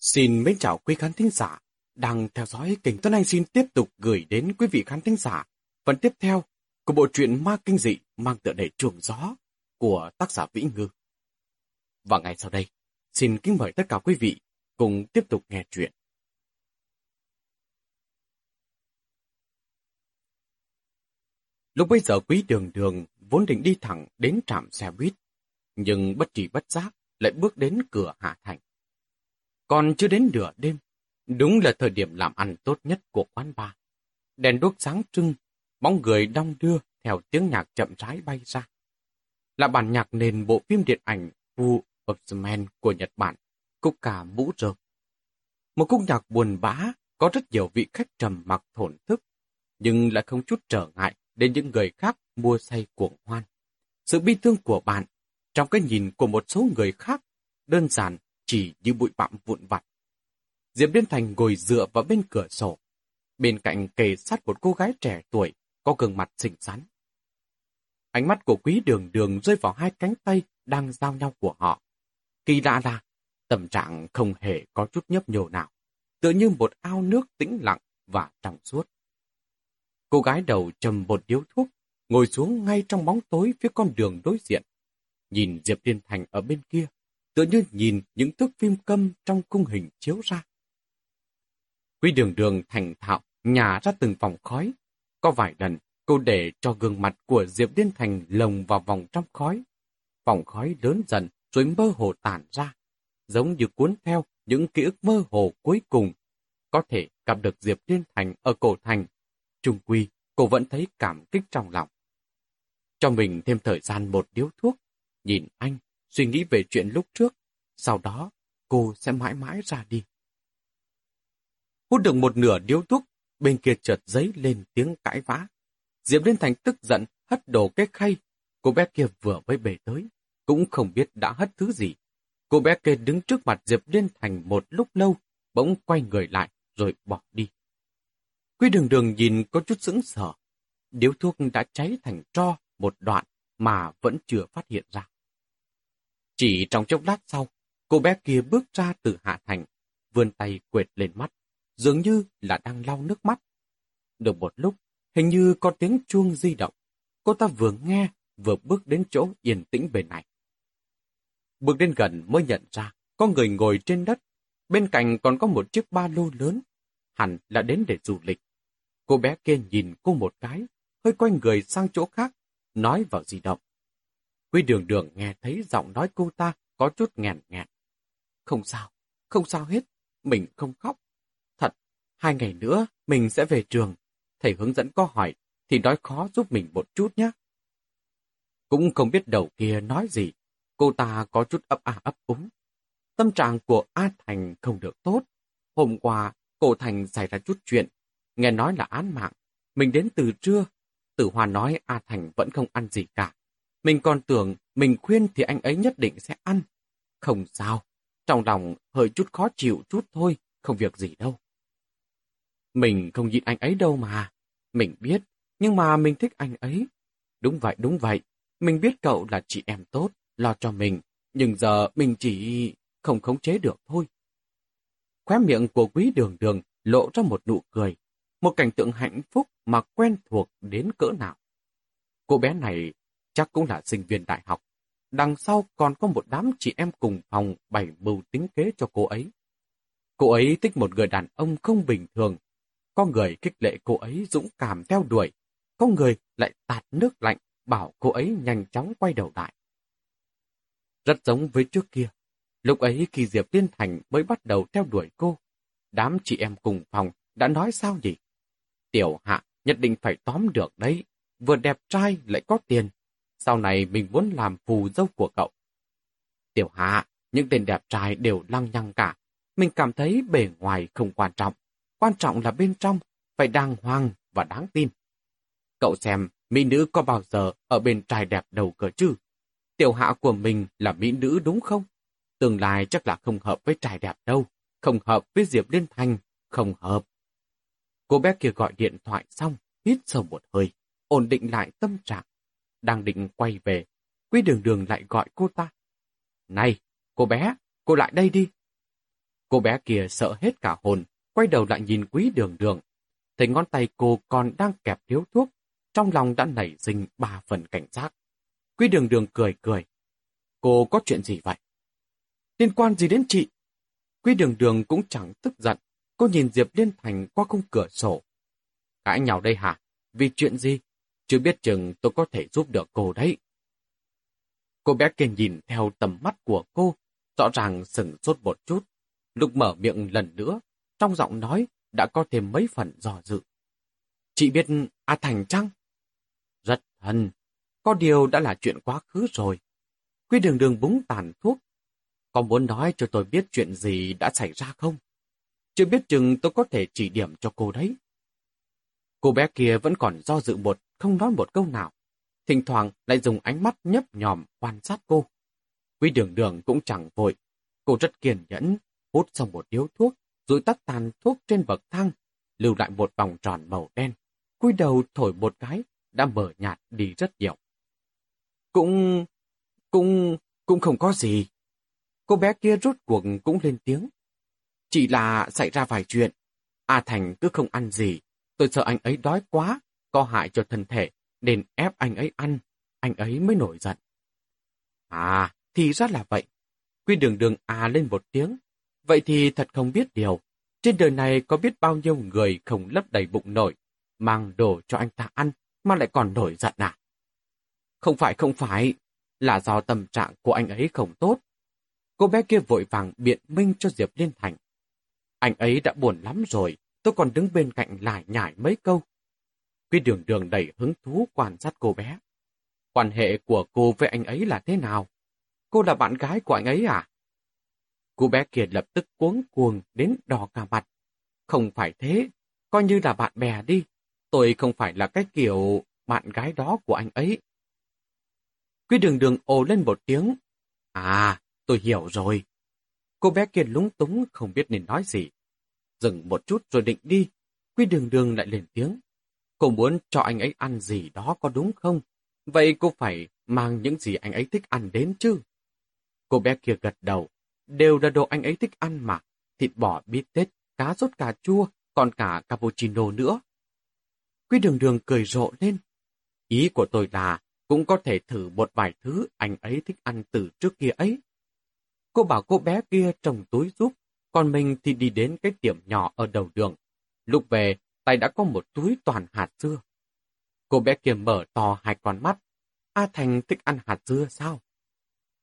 Xin mến chào quý khán thính giả đang theo dõi kênh Tuấn Anh xin tiếp tục gửi đến quý vị khán thính giả phần tiếp theo của bộ truyện ma kinh dị mang tựa đề chuồng gió của tác giả Vĩ Ngư. Và ngày sau đây, xin kính mời tất cả quý vị cùng tiếp tục nghe chuyện. Lúc bây giờ quý đường đường vốn định đi thẳng đến trạm xe buýt, nhưng bất trì bất giác lại bước đến cửa Hạ Thành. Còn chưa đến nửa đêm, đúng là thời điểm làm ăn tốt nhất của quán bar. Đèn đuốc sáng trưng, bóng người đong đưa theo tiếng nhạc chậm rãi bay ra. Là bản nhạc nền bộ phim điện ảnh Who of the Man của Nhật Bản, cúc cả mũ rơ. Một khúc nhạc buồn bã, có rất nhiều vị khách trầm mặc thổn thức, nhưng lại không chút trở ngại đến những người khác mua say cuồng hoan. Sự bi thương của bạn, trong cái nhìn của một số người khác, đơn giản chỉ như bụi bặm vụn vặt. Diệp Liên Thành ngồi dựa vào bên cửa sổ. Bên cạnh kề sát một cô gái trẻ tuổi, có gương mặt xinh xắn. Ánh mắt của quý đường đường rơi vào hai cánh tay đang giao nhau của họ. Kỳ lạ là, tâm trạng không hề có chút nhấp nhô nào, tựa như một ao nước tĩnh lặng và trong suốt. Cô gái đầu trầm một điếu thuốc, ngồi xuống ngay trong bóng tối phía con đường đối diện. Nhìn Diệp Liên Thành ở bên kia, tựa như nhìn những thước phim câm trong cung hình chiếu ra. Quý đường đường thành thạo, nhả ra từng vòng khói. Có vài lần, cô để cho gương mặt của Diệp Liên Thành lồng vào vòng trong khói. Vòng khói lớn dần rồi mơ hồ tản ra, giống như cuốn theo những ký ức mơ hồ cuối cùng. Có thể gặp được Diệp Liên Thành ở cổ thành. Trung quy, cô vẫn thấy cảm kích trong lòng. Cho mình thêm thời gian một điếu thuốc, nhìn anh suy nghĩ về chuyện lúc trước, sau đó cô sẽ mãi mãi ra đi. Hút được một nửa điếu thuốc, bên kia chợt giấy lên tiếng cãi vã. Diệp Liên Thành tức giận, hất đổ cái khay. Cô bé kia vừa mới bể tới, cũng không biết đã hất thứ gì. Cô bé kia đứng trước mặt Diệp Liên Thành một lúc lâu, bỗng quay người lại rồi bỏ đi. Quy đường đường nhìn có chút sững sờ. Điếu thuốc đã cháy thành tro một đoạn mà vẫn chưa phát hiện ra. Chỉ trong chốc lát sau, cô bé kia bước ra từ hạ thành, vươn tay quệt lên mắt, dường như là đang lau nước mắt. Được một lúc, hình như có tiếng chuông di động. Cô ta vừa nghe, vừa bước đến chỗ yên tĩnh bên này. Bước đến gần mới nhận ra, có người ngồi trên đất. Bên cạnh còn có một chiếc ba lô lớn. Hẳn là đến để du lịch. Cô bé kia nhìn cô một cái, hơi quay người sang chỗ khác, nói vào di động. Quy đường đường nghe thấy giọng nói cô ta có chút nghẹn nghẹn. Không sao, không sao hết, mình không khóc. Thật, hai ngày nữa mình sẽ về trường. Thầy hướng dẫn có hỏi thì nói khó giúp mình một chút nhé. Cũng không biết đầu kia nói gì, cô ta có chút ấp a ấp úng. Tâm trạng của A Thành không được tốt. Hôm qua, cô Thành xảy ra chút chuyện, nghe nói là án mạng. Mình đến từ trưa, Tử Hoa nói A Thành vẫn không ăn gì cả. Mình còn tưởng mình khuyên thì anh ấy nhất định sẽ ăn. Không sao, trong lòng hơi chút khó chịu chút thôi, không việc gì đâu. Mình không nhịn anh ấy đâu mà. Mình biết, nhưng mà mình thích anh ấy. Đúng vậy, đúng vậy. Mình biết cậu là chị em tốt, lo cho mình. Nhưng giờ mình chỉ không khống chế được thôi. Khóe miệng của quý đường đường lộ ra một nụ cười. Một cảnh tượng hạnh phúc mà quen thuộc đến cỡ nào. Cô bé này chắc cũng là sinh viên đại học. Đằng sau còn có một đám chị em cùng phòng bày mưu tính kế cho cô ấy. Cô ấy thích một người đàn ông không bình thường. Có người khích lệ cô ấy dũng cảm theo đuổi. Có người lại tạt nước lạnh bảo cô ấy nhanh chóng quay đầu lại. Rất giống với trước kia. Lúc ấy khi Diệp Liên Thành mới bắt đầu theo đuổi cô, đám chị em cùng phòng đã nói sao nhỉ? Tiểu hạ nhất định phải tóm được đấy, vừa đẹp trai lại có tiền, sau này mình muốn làm phù dâu của cậu. Tiểu Hạ, những tên đẹp trai đều lăng nhăng cả. Mình cảm thấy bề ngoài không quan trọng. Quan trọng là bên trong, phải đàng hoàng và đáng tin. Cậu xem, mỹ nữ có bao giờ ở bên trai đẹp đầu cờ chứ? Tiểu hạ của mình là mỹ nữ đúng không? Tương lai chắc là không hợp với trai đẹp đâu. Không hợp với Diệp Liên Thành, không hợp. Cô bé kia gọi điện thoại xong, hít sâu một hơi, ổn định lại tâm trạng đang định quay về, Quý đường đường lại gọi cô ta. Này, cô bé, cô lại đây đi. Cô bé kia sợ hết cả hồn, quay đầu lại nhìn quý đường đường. Thấy ngón tay cô còn đang kẹp thiếu thuốc, trong lòng đã nảy sinh ba phần cảnh giác. Quý đường đường cười cười. Cô có chuyện gì vậy? Liên quan gì đến chị? Quý đường đường cũng chẳng tức giận. Cô nhìn Diệp Liên Thành qua khung cửa sổ. Cãi nhau đây hả? Vì chuyện gì? Chưa biết chừng tôi có thể giúp được cô đấy. Cô bé kia nhìn theo tầm mắt của cô, rõ ràng sừng sốt một chút. Lúc mở miệng lần nữa, trong giọng nói đã có thêm mấy phần dò dự. Chị biết A Thành chăng? Rất thân, có điều đã là chuyện quá khứ rồi. Quy đường đường búng tàn thuốc. Có muốn nói cho tôi biết chuyện gì đã xảy ra không? Chưa biết chừng tôi có thể chỉ điểm cho cô đấy. Cô bé kia vẫn còn do dự một, không nói một câu nào. Thỉnh thoảng lại dùng ánh mắt nhấp nhòm quan sát cô. Quý đường đường cũng chẳng vội. Cô rất kiên nhẫn, hút xong một điếu thuốc, rồi tắt tàn thuốc trên bậc thang, lưu lại một vòng tròn màu đen. cúi đầu thổi một cái, đã mở nhạt đi rất nhiều. Cũng... cũng... cũng không có gì. Cô bé kia rút cuộc cũng lên tiếng. Chỉ là xảy ra vài chuyện. A Thành cứ không ăn gì. Tôi sợ anh ấy đói quá, có hại cho thân thể, nên ép anh ấy ăn. Anh ấy mới nổi giận. À, thì ra là vậy. Quy đường đường à lên một tiếng. Vậy thì thật không biết điều. Trên đời này có biết bao nhiêu người không lấp đầy bụng nổi, mang đồ cho anh ta ăn mà lại còn nổi giận à? Không phải không phải, là do tâm trạng của anh ấy không tốt. Cô bé kia vội vàng biện minh cho Diệp Liên Thành. Anh ấy đã buồn lắm rồi, tôi còn đứng bên cạnh lại nhải mấy câu. Quy đường đường đầy hứng thú quan sát cô bé. Quan hệ của cô với anh ấy là thế nào? Cô là bạn gái của anh ấy à? Cô bé kia lập tức cuống cuồng đến đỏ cả mặt. Không phải thế, coi như là bạn bè đi. Tôi không phải là cái kiểu bạn gái đó của anh ấy. Quy đường đường ồ lên một tiếng. À, tôi hiểu rồi. Cô bé kia lúng túng không biết nên nói gì. Dừng một chút rồi định đi. Quy đường đường lại lên tiếng. Cô muốn cho anh ấy ăn gì đó có đúng không? Vậy cô phải mang những gì anh ấy thích ăn đến chứ? Cô bé kia gật đầu. Đều là đồ anh ấy thích ăn mà. Thịt bò, bít tết, cá rốt cà chua, còn cả cappuccino nữa. Quy đường đường cười rộ lên. Ý của tôi là cũng có thể thử một vài thứ anh ấy thích ăn từ trước kia ấy. Cô bảo cô bé kia trồng túi giúp, còn mình thì đi đến cái tiệm nhỏ ở đầu đường. Lúc về, tay đã có một túi toàn hạt dưa. Cô bé kia mở to hai con mắt. A Thành thích ăn hạt dưa sao?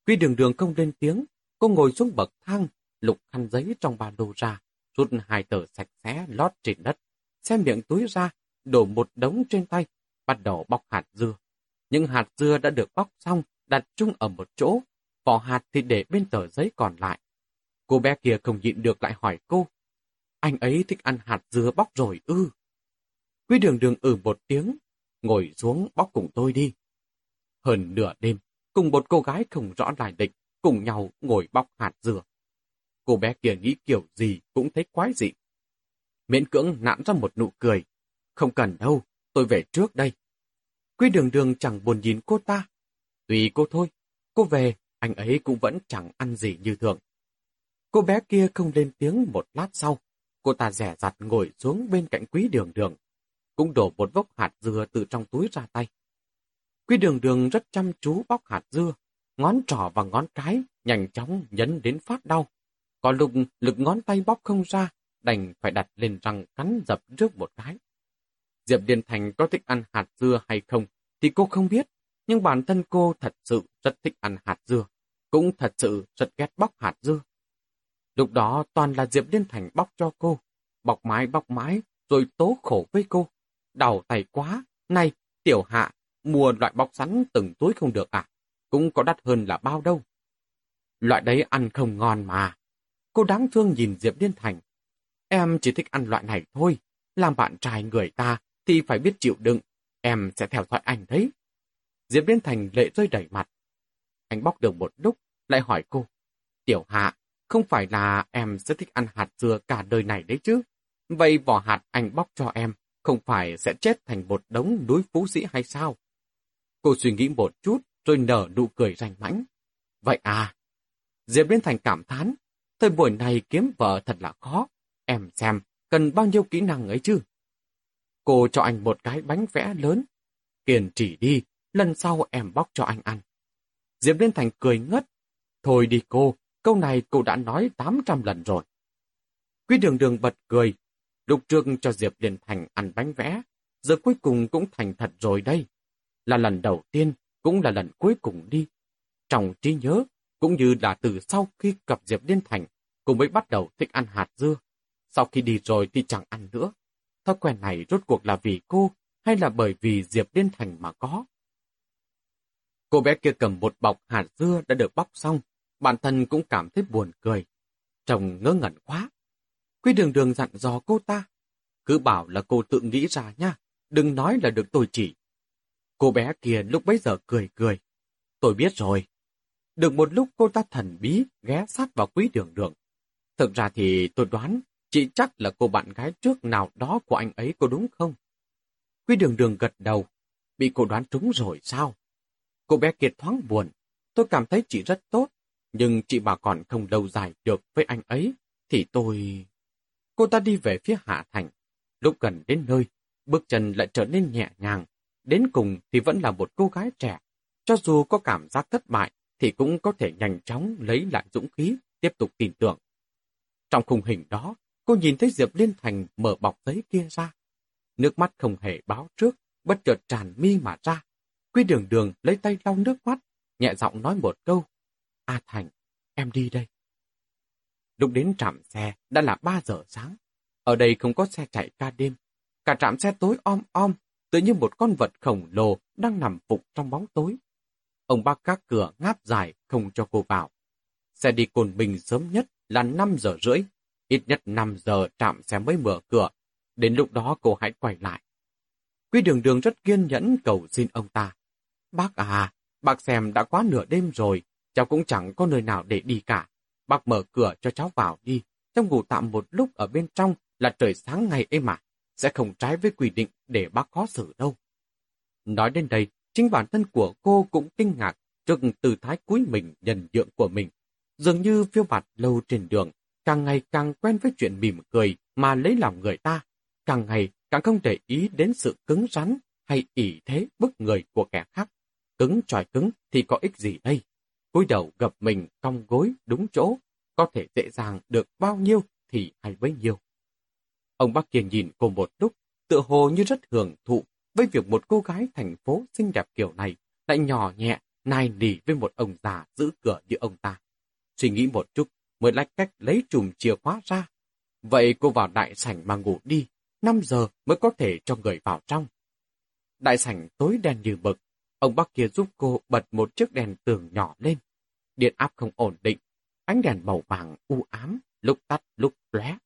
Quy đường đường không lên tiếng, cô ngồi xuống bậc thang, lục khăn giấy trong ba lô ra, rút hai tờ sạch sẽ lót trên đất, xem miệng túi ra, đổ một đống trên tay, bắt đầu bóc hạt dưa. Những hạt dưa đã được bóc xong, đặt chung ở một chỗ, vỏ hạt thì để bên tờ giấy còn lại. Cô bé kia không nhịn được lại hỏi cô, anh ấy thích ăn hạt dưa bóc rồi ư. Quý đường đường ừ một tiếng, ngồi xuống bóc cùng tôi đi. Hơn nửa đêm, cùng một cô gái không rõ lại lịch, cùng nhau ngồi bóc hạt dừa. Cô bé kia nghĩ kiểu gì cũng thấy quái dị. Miễn cưỡng nặn ra một nụ cười. Không cần đâu, tôi về trước đây. Quy đường đường chẳng buồn nhìn cô ta. Tùy cô thôi, cô về, anh ấy cũng vẫn chẳng ăn gì như thường. Cô bé kia không lên tiếng một lát sau. Cô ta rẻ rặt ngồi xuống bên cạnh quý đường đường. Cũng đổ một vốc hạt dưa từ trong túi ra tay. Quý đường đường rất chăm chú bóc hạt dưa, ngón trỏ và ngón cái nhanh chóng nhấn đến phát đau. Có lúc lực ngón tay bóc không ra, đành phải đặt lên răng cắn dập trước một cái. Diệp Điền Thành có thích ăn hạt dưa hay không thì cô không biết, nhưng bản thân cô thật sự rất thích ăn hạt dưa, cũng thật sự rất ghét bóc hạt dưa. Lúc đó toàn là Diệp liên Thành bóc cho cô, bọc mái bóc mái, rồi tố khổ với cô. Đau tay quá, này, tiểu hạ, mua loại bọc sắn từng túi không được à? Cũng có đắt hơn là bao đâu. Loại đấy ăn không ngon mà. Cô đáng thương nhìn Diệp liên Thành. Em chỉ thích ăn loại này thôi. Làm bạn trai người ta thì phải biết chịu đựng. Em sẽ theo dõi anh đấy. Diệp liên Thành lệ rơi đẩy mặt. Anh bóc được một lúc, lại hỏi cô. Tiểu Hạ, không phải là em sẽ thích ăn hạt dưa cả đời này đấy chứ? Vậy vỏ hạt anh bóc cho em, không phải sẽ chết thành một đống núi phú sĩ hay sao? Cô suy nghĩ một chút, rồi nở nụ cười rành mãnh. Vậy à? Diệp Liên Thành cảm thán. Thời buổi này kiếm vợ thật là khó. Em xem, cần bao nhiêu kỹ năng ấy chứ? Cô cho anh một cái bánh vẽ lớn. Kiền chỉ đi, lần sau em bóc cho anh ăn. Diệp Liên Thành cười ngất. Thôi đi cô, câu này cô đã nói 800 lần rồi. Quý đường đường bật cười. Lục trương cho Diệp Liên Thành ăn bánh vẽ, giờ cuối cùng cũng thành thật rồi đây. Là lần đầu tiên, cũng là lần cuối cùng đi. Trong trí nhớ, cũng như là từ sau khi gặp Diệp Liên Thành, cô mới bắt đầu thích ăn hạt dưa. Sau khi đi rồi thì chẳng ăn nữa. Thói quen này rốt cuộc là vì cô hay là bởi vì Diệp Liên Thành mà có? Cô bé kia cầm một bọc hạt dưa đã được bóc xong, bản thân cũng cảm thấy buồn cười. Chồng ngớ ngẩn quá. Quý đường đường dặn dò cô ta. Cứ bảo là cô tự nghĩ ra nha, đừng nói là được tôi chỉ. Cô bé kia lúc bấy giờ cười cười. Tôi biết rồi. Được một lúc cô ta thần bí ghé sát vào quý đường đường. Thực ra thì tôi đoán chị chắc là cô bạn gái trước nào đó của anh ấy có đúng không? Quý đường đường gật đầu. Bị cô đoán trúng rồi sao? Cô bé kiệt thoáng buồn. Tôi cảm thấy chị rất tốt. Nhưng chị bà còn không lâu dài được với anh ấy. Thì tôi... Cô ta đi về phía Hạ Thành. Lúc gần đến nơi, bước chân lại trở nên nhẹ nhàng. Đến cùng thì vẫn là một cô gái trẻ. Cho dù có cảm giác thất bại, thì cũng có thể nhanh chóng lấy lại dũng khí, tiếp tục tin tưởng. Trong khung hình đó, cô nhìn thấy Diệp Liên Thành mở bọc giấy kia ra. Nước mắt không hề báo trước, bất chợt tràn mi mà ra. Quy đường đường lấy tay lau nước mắt, nhẹ giọng nói một câu. A Thành, em đi đây. Lúc đến trạm xe đã là 3 giờ sáng. Ở đây không có xe chạy ca đêm. Cả trạm xe tối om om, tự như một con vật khổng lồ đang nằm phục trong bóng tối. Ông bác các cửa ngáp dài không cho cô vào. Xe đi Cồn Bình sớm nhất là 5 giờ rưỡi. Ít nhất 5 giờ trạm xe mới mở cửa. Đến lúc đó cô hãy quay lại. Quý đường đường rất kiên nhẫn cầu xin ông ta. Bác à, bác xem đã quá nửa đêm rồi, cháu cũng chẳng có nơi nào để đi cả. Bác mở cửa cho cháu vào đi, cháu ngủ tạm một lúc ở bên trong là trời sáng ngày ấy mà, sẽ không trái với quy định để bác khó xử đâu. Nói đến đây, chính bản thân của cô cũng kinh ngạc trước tư thái cúi mình nhân nhượng của mình. Dường như phiêu bạt lâu trên đường, càng ngày càng quen với chuyện mỉm cười mà lấy lòng người ta, càng ngày càng không để ý đến sự cứng rắn hay ỷ thế bức người của kẻ khác. Cứng tròi cứng thì có ích gì đây? Cúi đầu gập mình cong gối đúng chỗ, có thể dễ dàng được bao nhiêu thì hay bấy nhiêu. Ông bác kia nhìn cô một lúc, tựa hồ như rất hưởng thụ với việc một cô gái thành phố xinh đẹp kiểu này lại nhỏ nhẹ, nai nỉ với một ông già giữ cửa như ông ta. Suy nghĩ một chút, mới lách cách lấy chùm chìa khóa ra. Vậy cô vào đại sảnh mà ngủ đi, 5 giờ mới có thể cho người vào trong. Đại sảnh tối đen như mực, ông bác kia giúp cô bật một chiếc đèn tường nhỏ lên. Điện áp không ổn định, ánh đèn màu vàng u ám, lúc tắt lúc lóe,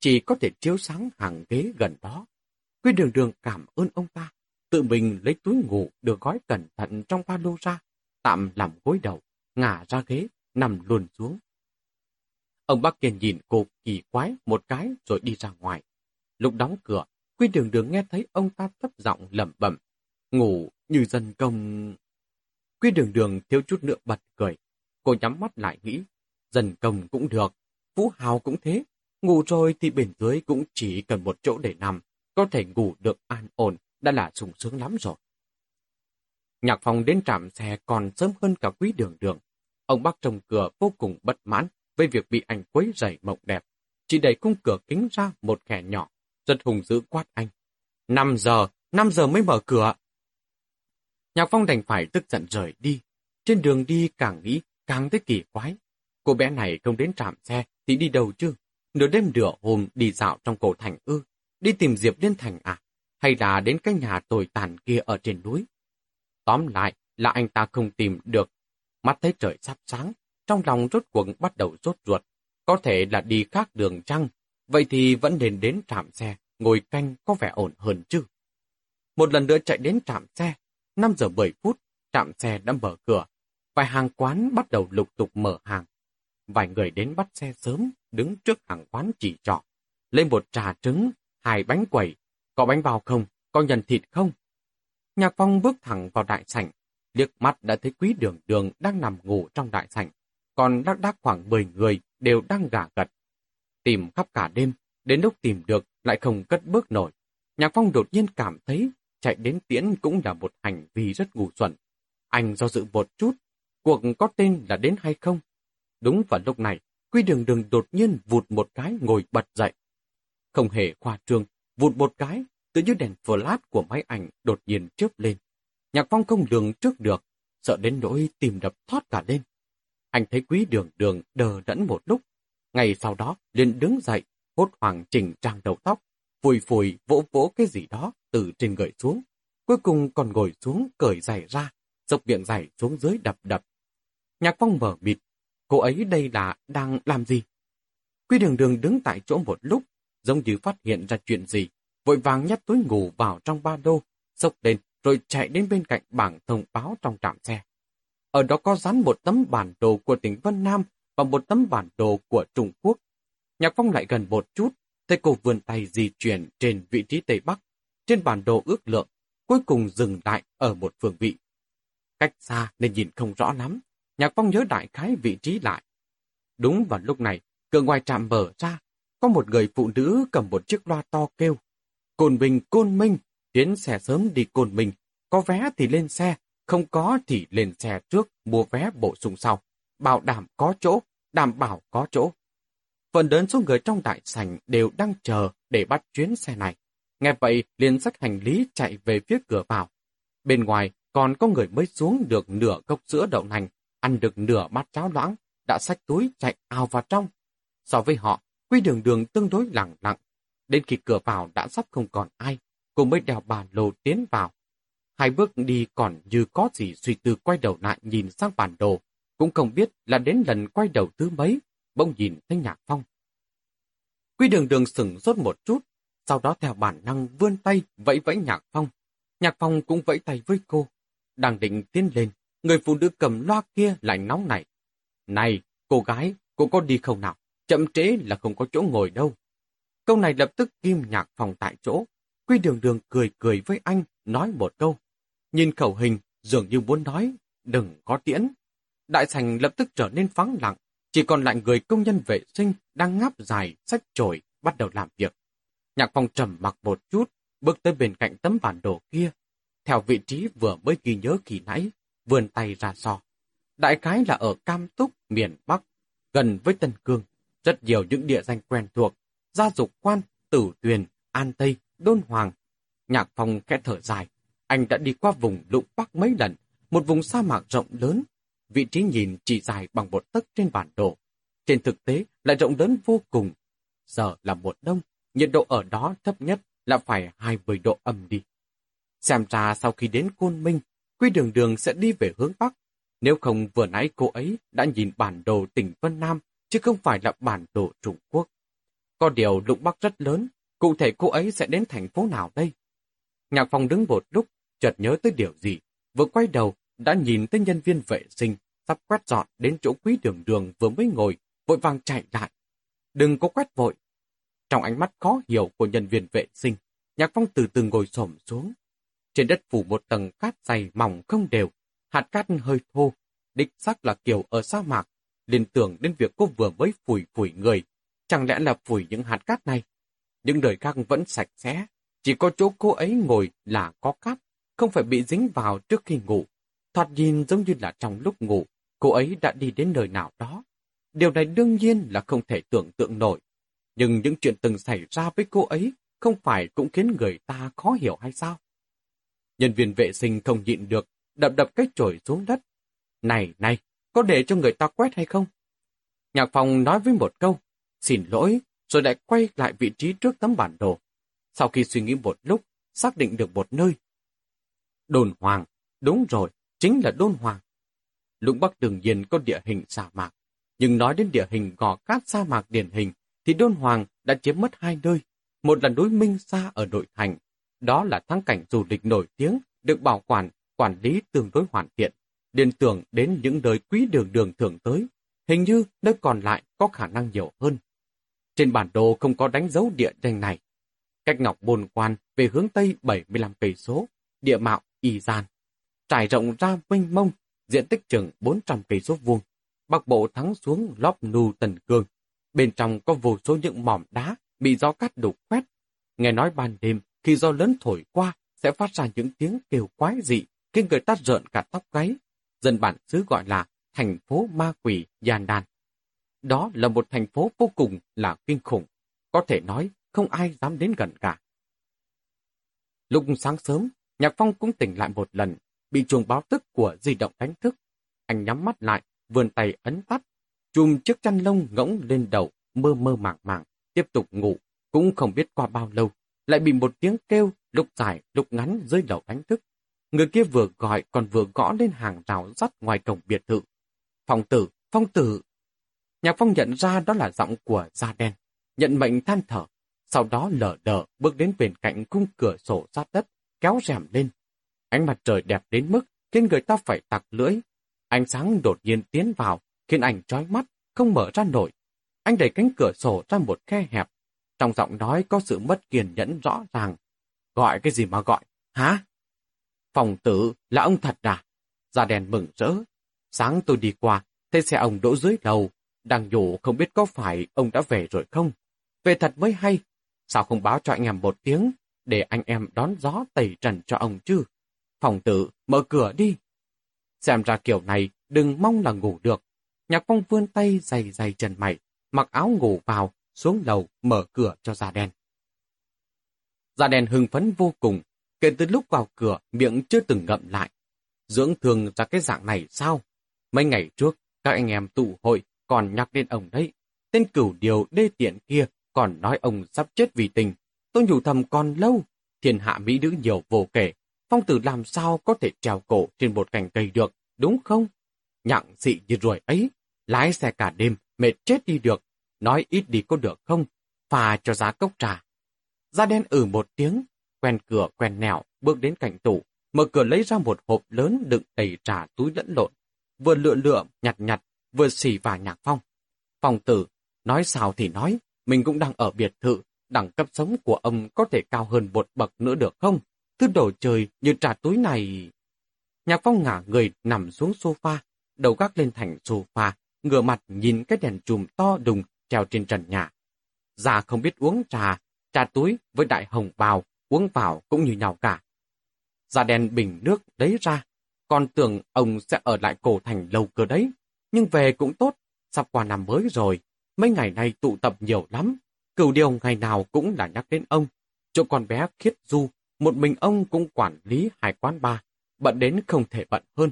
chỉ có thể chiếu sáng hàng ghế gần đó. Quy đường đường cảm ơn ông ta, tự mình lấy túi ngủ được gói cẩn thận trong ba lô ra, tạm làm gối đầu, ngả ra ghế, nằm luôn xuống. Ông bác kia nhìn cô kỳ quái một cái rồi đi ra ngoài. Lúc đóng cửa, Quy đường đường nghe thấy ông ta thấp giọng lẩm bẩm, ngủ như dân công. Quy đường đường thiếu chút nữa bật cười. Cô nhắm mắt lại nghĩ, dần cầm cũng được, Vũ Hào cũng thế. Ngủ rồi thì bên dưới cũng chỉ cần một chỗ để nằm, có thể ngủ được an ổn, đã là sung sướng lắm rồi. Nhạc phòng đến trạm xe còn sớm hơn cả quý đường đường. Ông bác trông cửa vô cùng bất mãn với việc bị anh quấy rầy mộng đẹp. Chỉ đẩy khung cửa kính ra một kẻ nhỏ, rất hùng dữ quát anh. Năm giờ, năm giờ mới mở cửa. Nhạc Phong đành phải tức giận rời đi. Trên đường đi càng nghĩ càng thấy kỳ quái. Cô bé này không đến trạm xe thì đi đâu chứ? Nửa đêm nửa hôm đi dạo trong cổ thành ư? Đi tìm Diệp Liên Thành à? Hay là đến cái nhà tồi tàn kia ở trên núi? Tóm lại là anh ta không tìm được. Mắt thấy trời sắp sáng, trong lòng rốt cuộc bắt đầu rốt ruột. Có thể là đi khác đường chăng? vậy thì vẫn nên đến trạm xe, ngồi canh có vẻ ổn hơn chứ. Một lần nữa chạy đến trạm xe, 5 giờ 10 phút, trạm xe đã mở cửa. Vài hàng quán bắt đầu lục tục mở hàng. Vài người đến bắt xe sớm, đứng trước hàng quán chỉ trọ. Lên một trà trứng, hai bánh quẩy. Có bánh bao không? Có nhân thịt không? Nhạc Phong bước thẳng vào đại sảnh. Liếc mắt đã thấy quý đường đường đang nằm ngủ trong đại sảnh. Còn đắc đắc khoảng 10 người đều đang gà gật. Tìm khắp cả đêm, đến lúc tìm được lại không cất bước nổi. Nhạc Phong đột nhiên cảm thấy chạy đến tiễn cũng là một hành vi rất ngu xuẩn. Anh do dự một chút, cuộc có tên là đến hay không? Đúng vào lúc này, Quy đường đường đột nhiên vụt một cái ngồi bật dậy. Không hề khoa trương, vụt một cái, tự như đèn flash của máy ảnh đột nhiên chớp lên. Nhạc Phong không lường trước được, sợ đến nỗi tìm đập thoát cả lên. Anh thấy quý đường đường đờ đẫn một lúc. Ngày sau đó liền đứng dậy, hốt hoảng chỉnh trang đầu tóc, phùi phùi vỗ vỗ cái gì đó từ trên gợi xuống. Cuối cùng còn ngồi xuống cởi giày ra, dọc miệng giày xuống dưới đập đập. Nhạc Phong mở mịt, cô ấy đây là đang làm gì? Quy đường đường đứng tại chỗ một lúc, giống như phát hiện ra chuyện gì, vội vàng nhét túi ngủ vào trong ba đô, sốc lên rồi chạy đến bên cạnh bảng thông báo trong trạm xe. Ở đó có dán một tấm bản đồ của tỉnh Vân Nam và một tấm bản đồ của Trung Quốc. Nhạc Phong lại gần một chút, thấy cô vươn tay di chuyển trên vị trí Tây Bắc. Trên bản đồ ước lượng, cuối cùng dừng lại ở một phương vị. Cách xa nên nhìn không rõ lắm, Nhạc Phong nhớ đại khái vị trí lại. Đúng vào lúc này, cửa ngoài trạm mở ra, có một người phụ nữ cầm một chiếc loa to kêu. Cồn Bình, Côn Minh, tiến xe sớm đi Cồn Minh, có vé thì lên xe, không có thì lên xe trước mua vé bổ sung sau. Bảo đảm có chỗ, đảm bảo có chỗ. Phần lớn số người trong đại sảnh đều đang chờ để bắt chuyến xe này. Nghe vậy, liền sách hành lý chạy về phía cửa vào. Bên ngoài, còn có người mới xuống được nửa cốc sữa đậu nành, ăn được nửa bát cháo loãng, đã xách túi chạy ào vào trong. So với họ, quy đường đường tương đối lặng lặng. Đến khi cửa vào đã sắp không còn ai, cô mới đèo bà lô tiến vào. Hai bước đi còn như có gì suy tư quay đầu lại nhìn sang bản đồ, cũng không biết là đến lần quay đầu thứ mấy, bỗng nhìn thấy Nhạc Phong. Quy đường đường sửng sốt một chút, sau đó theo bản năng vươn tay vẫy vẫy Nhạc Phong. Nhạc Phong cũng vẫy tay với cô. Đang định tiến lên, người phụ nữ cầm loa kia lại nóng nảy. Này, cô gái, cô có đi không nào? Chậm trễ là không có chỗ ngồi đâu. Câu này lập tức kim Nhạc phòng tại chỗ. Quy đường đường cười cười với anh, nói một câu. Nhìn khẩu hình, dường như muốn nói, đừng có tiễn. Đại sành lập tức trở nên vắng lặng, chỉ còn lại người công nhân vệ sinh đang ngáp dài, sách chổi, bắt đầu làm việc. Nhạc phòng trầm mặc một chút, bước tới bên cạnh tấm bản đồ kia. Theo vị trí vừa mới ghi nhớ kỳ nãy, vươn tay ra so. Đại khái là ở Cam Túc, miền Bắc, gần với Tân Cương. Rất nhiều những địa danh quen thuộc, gia dục quan, tử tuyền, an tây, đôn hoàng. Nhạc phong khẽ thở dài, anh đã đi qua vùng lụng Bắc mấy lần, một vùng sa mạc rộng lớn. Vị trí nhìn chỉ dài bằng một tấc trên bản đồ. Trên thực tế lại rộng lớn vô cùng. Giờ là mùa đông, nhiệt độ ở đó thấp nhất là phải 20 độ âm đi. Xem ra sau khi đến Côn Minh, Quy Đường Đường sẽ đi về hướng Bắc. Nếu không vừa nãy cô ấy đã nhìn bản đồ tỉnh Vân Nam, chứ không phải là bản đồ Trung Quốc. Có điều lụng Bắc rất lớn, cụ thể cô ấy sẽ đến thành phố nào đây? Nhạc phòng đứng một lúc, chợt nhớ tới điều gì, vừa quay đầu, đã nhìn thấy nhân viên vệ sinh, sắp quét dọn đến chỗ quý đường đường vừa mới ngồi, vội vàng chạy lại. Đừng có quét vội. Trong ánh mắt khó hiểu của nhân viên vệ sinh, Nhạc Phong từ từ ngồi xổm xuống. Trên đất phủ một tầng cát dày mỏng không đều, hạt cát hơi thô, đích xác là kiểu ở sa mạc. Liên tưởng đến việc cô vừa mới phủi phủi người, chẳng lẽ là phủi những hạt cát này? Những đời khác vẫn sạch sẽ, chỉ có chỗ cô ấy ngồi là có cát, không phải bị dính vào trước khi ngủ. Thoạt nhìn giống như là trong lúc ngủ, cô ấy đã đi đến nơi nào đó. Điều này đương nhiên là không thể tưởng tượng nổi. Nhưng những chuyện từng xảy ra với cô ấy không phải cũng khiến người ta khó hiểu hay sao? Nhân viên vệ sinh không nhịn được, đập đập cái chổi xuống đất. Này, này, có để cho người ta quét hay không? Nhạc phòng nói với một câu, xin lỗi, rồi lại quay lại vị trí trước tấm bản đồ. Sau khi suy nghĩ một lúc, xác định được một nơi, Đôn Hoàng, đúng rồi, chính là Đôn Hoàng. Lũng Bắc đương nhiên có địa hình sa mạc, nhưng nói đến địa hình gò cát sa mạc điển hình, thì Đôn Hoàng đã chiếm mất hai nơi. Một là núi Minh Sa ở nội thành, đó là thắng cảnh du lịch nổi tiếng, được bảo quản, quản lý tương đối hoàn thiện. Liên tưởng đến những nơi quý đường đường thường tới, hình như nơi còn lại có khả năng nhiều hơn. Trên bản đồ không có đánh dấu địa danh này. Cách Ngọc Bồn Quan về hướng Tây 75 cây số, địa mạo y gian, trải rộng ra mênh mông, diện tích chừng 400 cây số vuông. Bắc bộ thắng xuống lóp nu tần cương. Bên trong có vô số những mỏm đá bị gió cắt đục quét. Nghe nói ban đêm, khi gió lớn thổi qua, sẽ phát ra những tiếng kêu quái dị, khiến người ta rợn cả tóc gáy. Dân bản xứ gọi là thành phố ma quỷ Giàn Đàn. Đó là một thành phố vô cùng là kinh khủng. Có thể nói, không ai dám đến gần cả. Lúc sáng sớm, Nhạc Phong cũng tỉnh lại một lần, bị chuông báo tức của di động đánh thức. Anh nhắm mắt lại, vươn tay ấn tắt, chùm chiếc chăn lông ngỗng lên đầu, mơ mơ màng màng, tiếp tục ngủ, cũng không biết qua bao lâu, lại bị một tiếng kêu lúc dài lúc ngắn rơi đầu đánh thức. Người kia vừa gọi còn vừa gõ lên hàng rào sắt ngoài cổng biệt thự. Phong tử, phong tử. Nhạc phong nhận ra đó là giọng của da đen, nhận mệnh than thở, sau đó lờ đờ bước đến bên cạnh khung cửa sổ sát đất, kéo rèm lên. Ánh mặt trời đẹp đến mức khiến người ta phải tặc lưỡi. Ánh sáng đột nhiên tiến vào, khiến anh trói mắt, không mở ra nổi. Anh đẩy cánh cửa sổ ra một khe hẹp. Trong giọng nói có sự mất kiên nhẫn rõ ràng. Gọi cái gì mà gọi? Hả? Phòng tử là ông thật à? Gia đèn mừng rỡ. Sáng tôi đi qua, thấy xe ông đỗ dưới đầu. Đang nhủ không biết có phải ông đã về rồi không? Về thật mới hay. Sao không báo cho anh em một tiếng, để anh em đón gió tẩy trần cho ông chứ? Phòng tử, mở cửa đi. Xem ra kiểu này, đừng mong là ngủ được. Nhạc phong vươn tay dày dày trần mày, mặc áo ngủ vào, xuống lầu, mở cửa cho da đen. Da đen hưng phấn vô cùng, kể từ lúc vào cửa, miệng chưa từng ngậm lại. Dưỡng thường ra cái dạng này sao? Mấy ngày trước, các anh em tụ hội còn nhắc đến ông đấy. Tên cửu điều đê tiện kia còn nói ông sắp chết vì tình. Tôi nhủ thầm còn lâu, thiên hạ mỹ nữ nhiều vô kể. Phong tử làm sao có thể trèo cổ trên một cành cây được, đúng không? Nhặng dị như ruồi ấy, lái xe cả đêm, mệt chết đi được. Nói ít đi có được không? Phà cho giá cốc trà. Da đen ử một tiếng, quen cửa quen nẻo, bước đến cạnh tủ, mở cửa lấy ra một hộp lớn đựng đầy trà túi lẫn lộn. Vừa lựa lựa, nhặt nhặt, vừa xỉ và nhạc phong. Phong tử, nói sao thì nói, mình cũng đang ở biệt thự, đẳng cấp sống của ông có thể cao hơn một bậc nữa được không? Thứ đồ chơi như trà túi này... Nhạc phong ngả người nằm xuống sofa, đầu gác lên thành sofa, ngửa mặt nhìn cái đèn chùm to đùng treo trên trần nhà. Già không biết uống trà, trà túi với đại hồng bào, uống vào cũng như nhau cả. Già đèn bình nước lấy ra, còn tưởng ông sẽ ở lại cổ thành lâu cơ đấy. Nhưng về cũng tốt, sắp qua năm mới rồi, mấy ngày nay tụ tập nhiều lắm. Cửu điều ngày nào cũng là nhắc đến ông. Chỗ con bé khiết du, một mình ông cũng quản lý hai quán bar, bận đến không thể bận hơn.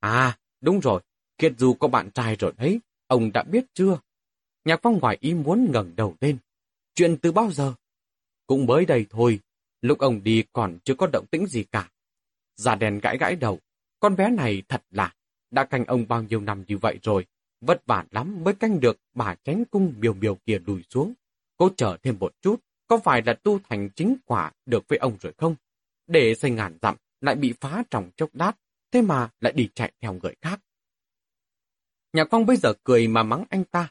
À, đúng rồi, khiết du có bạn trai rồi đấy, ông đã biết chưa? Nhạc phong ngoài ý muốn ngẩng đầu lên. Chuyện từ bao giờ? Cũng mới đây thôi, lúc ông đi còn chưa có động tĩnh gì cả. Già đèn gãi gãi đầu, con bé này thật là, đã canh ông bao nhiêu năm như vậy rồi, vất vả lắm mới canh được bà tránh cung miều miều kia đùi xuống. Cô chờ thêm một chút, có phải là tu thành chính quả được với ông rồi không? Để xây ngàn dặm, lại bị phá trong chốc đát, thế mà lại đi chạy theo người khác. Nhạc Phong bây giờ cười mà mắng anh ta,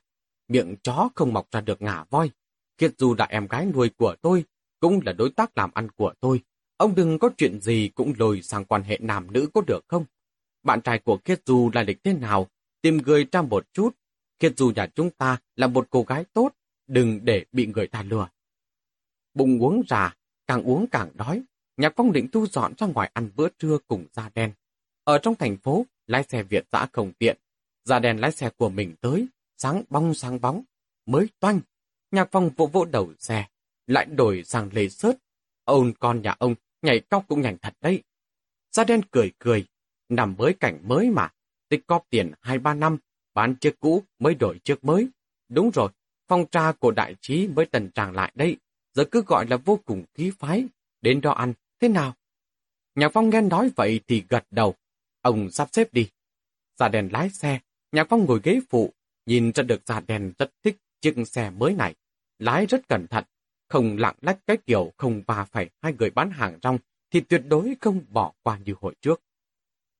miệng chó không mọc ra được ngả voi. Kiệt dù là em gái nuôi của tôi, cũng là đối tác làm ăn của tôi. Ông đừng có chuyện gì cũng lồi sang quan hệ nam nữ có được không? Bạn trai của Kiệt Du là lịch thế nào, tìm người ra một chút. Kiệt Du nhà chúng ta là một cô gái tốt, đừng để bị người ta lừa. Bụng uống già, càng uống càng đói. Nhạc phong định thu dọn ra ngoài ăn bữa trưa cùng da đen. Ở trong thành phố, lái xe Việt dã không tiện. Da đen lái xe của mình tới, sáng bóng sáng bóng, mới toanh. Nhạc phong vỗ vỗ đầu xe, lại đổi sang lê sớt. ông con nhà ông nhảy cóc cũng nhảy thật đấy. gia đen cười cười, nằm mới cảnh mới mà, tích cóp tiền 2-3 năm, bán chiếc cũ mới đổi chiếc mới. Đúng rồi, phong tra của đại trí mới tần tràng lại đây, giờ cứ gọi là vô cùng khí phái, đến đó ăn, thế nào? nhà Phong nghe nói vậy thì gật đầu, ông sắp xếp đi. gia đèn lái xe, nhà Phong ngồi ghế phụ, nhìn ra được già đèn rất thích chiếc xe mới này, lái rất cẩn thận, không lạng lách cái kiểu không va phải hai người bán hàng rong thì tuyệt đối không bỏ qua như hồi trước.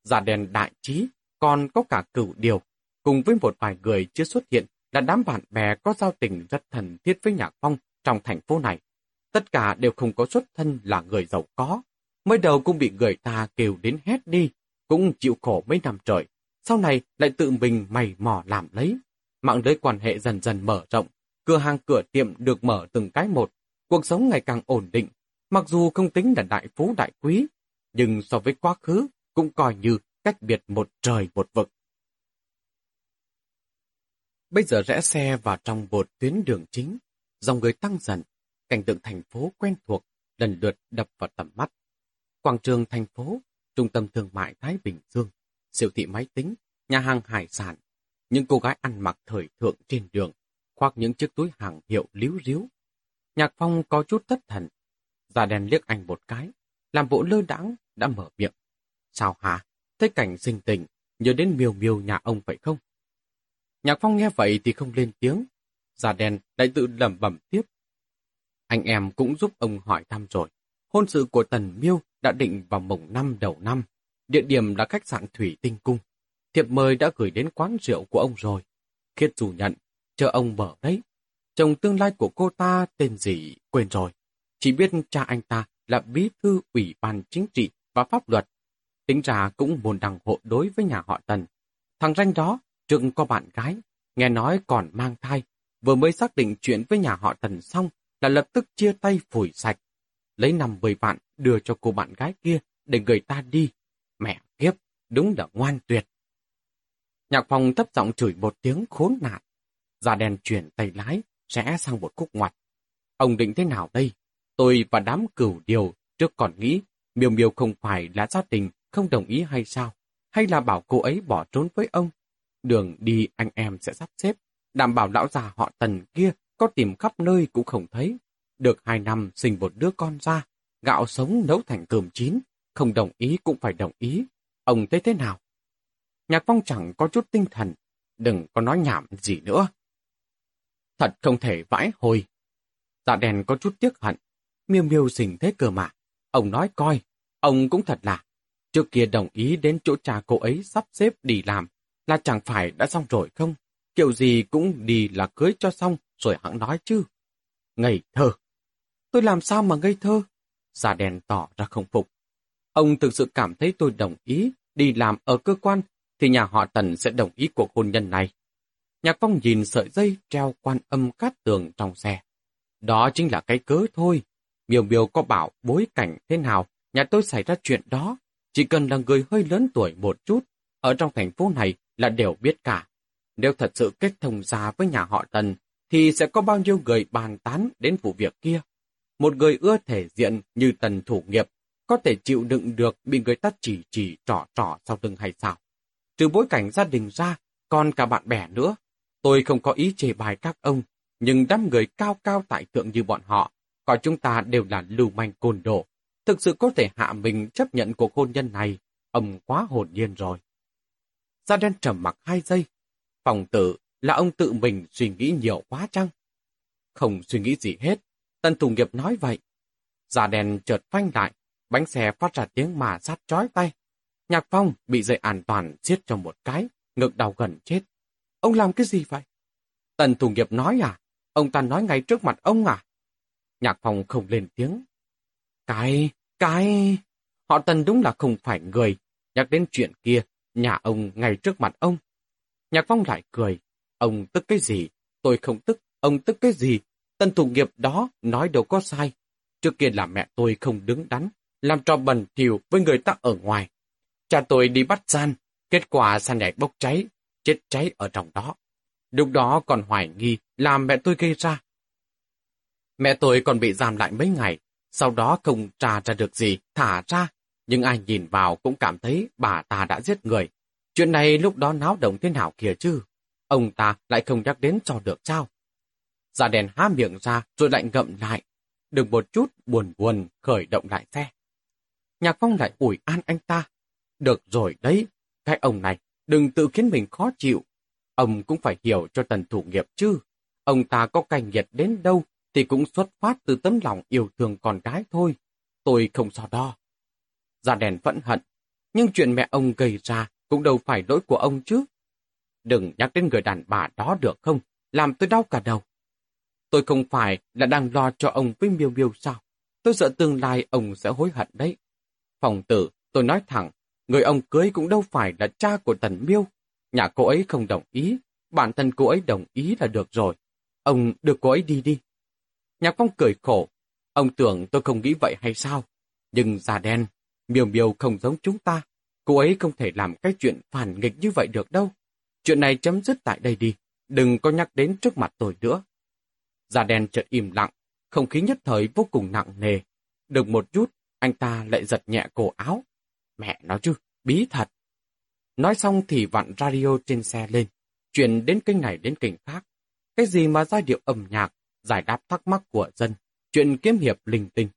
Già đèn đại trí, còn có cả cửu điều, cùng với một vài người chưa xuất hiện là đám bạn bè có giao tình rất thần thiết với Nhạc Phong trong thành phố này. Tất cả đều không có xuất thân là người giàu có. Mới đầu cũng bị người ta kêu đến hét đi, cũng chịu khổ mấy năm trời. sau này lại tự mình mày mò làm lấy. Mạng lưới quan hệ dần dần mở rộng, cửa hàng cửa tiệm được mở từng cái một, cuộc sống ngày càng ổn định. Mặc dù không tính là đại phú đại quý, nhưng so với quá khứ cũng coi như cách biệt một trời một vực. Bây giờ rẽ xe vào trong một tuyến đường chính, dòng người tăng dần, cảnh tượng thành phố quen thuộc lần lượt đập vào tầm mắt. Quảng trường thành phố, trung tâm thương mại Thái Bình Dương, siêu thị máy tính, nhà hàng hải sản, những cô gái ăn mặc thời thượng trên đường, khoác những chiếc túi hàng hiệu líu ríu. Nhạc Phong có chút thất thần, ra đèn liếc anh một cái, làm bộ lơ đãng đã mở miệng. Sao hả? Thấy cảnh sinh tình, nhớ đến miêu miêu nhà ông vậy không? Nhạc Phong nghe vậy thì không lên tiếng. Già đen lại tự lẩm bẩm tiếp. Anh em cũng giúp ông hỏi thăm rồi. Hôn sự của Tần Miêu đã định vào mồng năm đầu năm. Địa điểm là khách sạn Thủy Tinh Cung. Thiệp mời đã gửi đến quán rượu của ông rồi. Khiết dù nhận, chờ ông mở đấy. Chồng tương lai của cô ta tên gì quên rồi. Chỉ biết cha anh ta là bí thư ủy ban chính trị và pháp luật. Tính ra cũng buồn đằng hộ đối với nhà họ Tần. Thằng ranh đó Trương có bạn gái, nghe nói còn mang thai, vừa mới xác định chuyện với nhà họ Tần xong là lập tức chia tay phủi sạch. Lấy năm mười vạn đưa cho cô bạn gái kia để người ta đi. Mẹ kiếp, đúng là ngoan tuyệt. Nhạc phòng thấp giọng chửi một tiếng khốn nạn. Già đèn chuyển tay lái, sẽ sang một khúc ngoặt. Ông định thế nào đây? Tôi và đám cửu điều trước còn nghĩ miêu miêu không phải là gia đình không đồng ý hay sao? Hay là bảo cô ấy bỏ trốn với ông? Đường đi anh em sẽ sắp xếp, đảm bảo lão già họ tần kia có tìm khắp nơi cũng không thấy. Được hai năm sinh một đứa con ra, gạo sống nấu thành cơm chín, không đồng ý cũng phải đồng ý. Ông thấy thế nào? Nhạc phong chẳng có chút tinh thần, đừng có nói nhảm gì nữa. Thật không thể vãi hồi. Dạ đèn có chút tiếc hận, miêu miêu xình thế cơ mà. Ông nói coi, ông cũng thật là, trước kia đồng ý đến chỗ cha cô ấy sắp xếp đi làm, là chẳng phải đã xong rồi không? Kiểu gì cũng đi là cưới cho xong rồi hãng nói chứ. Ngây thơ. Tôi làm sao mà ngây thơ? Già đèn tỏ ra không phục. Ông thực sự cảm thấy tôi đồng ý đi làm ở cơ quan thì nhà họ Tần sẽ đồng ý cuộc hôn nhân này. Nhạc Phong nhìn sợi dây treo quan âm cát tường trong xe. Đó chính là cái cớ thôi. Miều Miều có bảo bối cảnh thế nào, nhà tôi xảy ra chuyện đó. Chỉ cần là người hơi lớn tuổi một chút, ở trong thành phố này là đều biết cả. Nếu thật sự kết thông ra với nhà họ Tần, thì sẽ có bao nhiêu người bàn tán đến vụ việc kia. Một người ưa thể diện như Tần thủ nghiệp, có thể chịu đựng được bị người ta chỉ chỉ trỏ trỏ sau lưng hay sao? Trừ bối cảnh gia đình ra, còn cả bạn bè nữa. Tôi không có ý chê bài các ông, nhưng đám người cao cao tại thượng như bọn họ, coi chúng ta đều là lưu manh côn đồ. Thực sự có thể hạ mình chấp nhận cuộc hôn nhân này, ông quá hồn nhiên rồi. Da đen trầm mặc hai giây. Phòng tử là ông tự mình suy nghĩ nhiều quá chăng? Không suy nghĩ gì hết. Tân thủ nghiệp nói vậy. Da đen chợt phanh lại, bánh xe phát ra tiếng mà sát chói tay. Nhạc phong bị dây an toàn giết trong một cái, ngực đau gần chết. Ông làm cái gì vậy? Tần thủ nghiệp nói à? Ông ta nói ngay trước mặt ông à? Nhạc phong không lên tiếng. Cái, cái... Họ tần đúng là không phải người. Nhắc đến chuyện kia, Nhà ông ngay trước mặt ông. Nhạc Phong lại cười. Ông tức cái gì? Tôi không tức. Ông tức cái gì? Tần thủ nghiệp đó nói đâu có sai. Trước kia là mẹ tôi không đứng đắn, làm trò bẩn thỉu với người ta ở ngoài. Cha tôi đi bắt gian, kết quả san nhảy bốc cháy, chết cháy ở trong đó. Lúc đó còn hoài nghi là mẹ tôi gây ra. Mẹ tôi còn bị giam lại mấy ngày, sau đó không tra ra được gì, thả ra, nhưng ai nhìn vào cũng cảm thấy bà ta đã giết người. Chuyện này lúc đó náo động thế nào kìa chứ? Ông ta lại không nhắc đến cho được sao? Già đèn há miệng ra rồi lại ngậm lại. Đừng một chút buồn buồn khởi động lại xe. Nhạc Phong lại ủi an anh ta. Được rồi đấy, cái ông này đừng tự khiến mình khó chịu. Ông cũng phải hiểu cho tần thủ nghiệp chứ. Ông ta có cành nhiệt đến đâu thì cũng xuất phát từ tấm lòng yêu thương con gái thôi. Tôi không so đo Già đèn phẫn hận. Nhưng chuyện mẹ ông gây ra cũng đâu phải lỗi của ông chứ. Đừng nhắc đến người đàn bà đó được không? Làm tôi đau cả đầu. Tôi không phải là đang lo cho ông với miêu miêu sao? Tôi sợ tương lai ông sẽ hối hận đấy. Phòng tử, tôi nói thẳng, Người ông cưới cũng đâu phải là cha của Tần Miêu. Nhà cô ấy không đồng ý, bản thân cô ấy đồng ý là được rồi. Ông đưa cô ấy đi đi. Nhạc Phong cười khổ. Ông tưởng tôi không nghĩ vậy hay sao? Nhưng già đen, miều miêu không giống chúng ta. Cô ấy không thể làm cái chuyện phản nghịch như vậy được đâu. Chuyện này chấm dứt tại đây đi. Đừng có nhắc đến trước mặt tôi nữa. Già đen chợt im lặng, không khí nhất thời vô cùng nặng nề. Được một chút, anh ta lại giật nhẹ cổ áo. Mẹ nói chứ, bí thật. Nói xong thì vặn radio trên xe lên, chuyển đến kênh này đến kênh khác. Cái gì mà giai điệu âm nhạc, giải đáp thắc mắc của dân, chuyện kiếm hiệp linh tinh.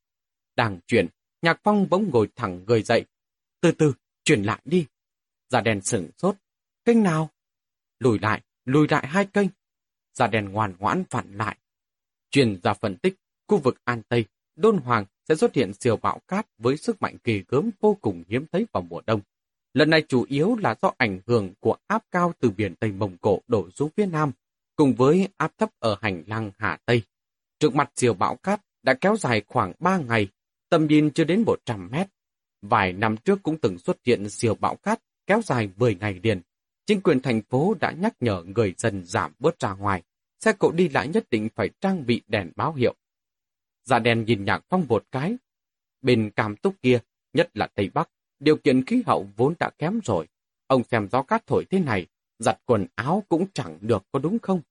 Đang chuyển, nhạc phong bỗng ngồi thẳng người dậy. Từ từ, chuyển lại đi. Già đèn sửng sốt. Kênh nào? Lùi lại, lùi lại hai kênh. Già đèn ngoan ngoãn phản lại. chuyển ra phân tích, khu vực An Tây, Đôn Hoàng sẽ xuất hiện siêu bão cát với sức mạnh kỳ gớm vô cùng hiếm thấy vào mùa đông. Lần này chủ yếu là do ảnh hưởng của áp cao từ biển Tây Mông Cổ đổ xuống phía Nam, cùng với áp thấp ở hành lang Hà Tây. Trước mặt siêu bão cát đã kéo dài khoảng 3 ngày, tầm nhìn chưa đến 100 mét. Vài năm trước cũng từng xuất hiện siêu bão cát kéo dài 10 ngày liền. Chính quyền thành phố đã nhắc nhở người dân giảm bớt ra ngoài, xe cộ đi lại nhất định phải trang bị đèn báo hiệu. Dạ đen nhìn nhạc phong một cái. Bên cam túc kia, nhất là Tây Bắc, điều kiện khí hậu vốn đã kém rồi. Ông xem gió cát thổi thế này, giặt quần áo cũng chẳng được có đúng không?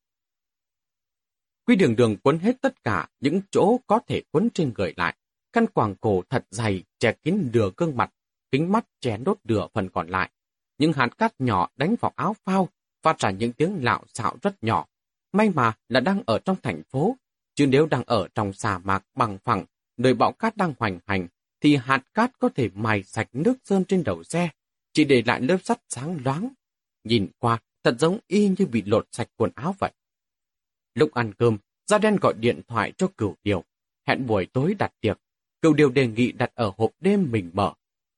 Quy đường đường quấn hết tất cả những chỗ có thể quấn trên người lại. Căn quàng cổ thật dày, che kín nửa gương mặt, kính mắt che đốt nửa phần còn lại. Những hạt cát nhỏ đánh vào áo phao, phát ra những tiếng lạo xạo rất nhỏ. May mà là đang ở trong thành phố, chứ nếu đang ở trong sa mạc bằng phẳng, nơi bão cát đang hoành hành, thì hạt cát có thể mài sạch nước sơn trên đầu xe, chỉ để lại lớp sắt sáng loáng. Nhìn qua, thật giống y như bị lột sạch quần áo vậy. Lúc ăn cơm, Gia Đen gọi điện thoại cho cửu điều, hẹn buổi tối đặt tiệc. Cửu điều đề nghị đặt ở hộp đêm mình mở.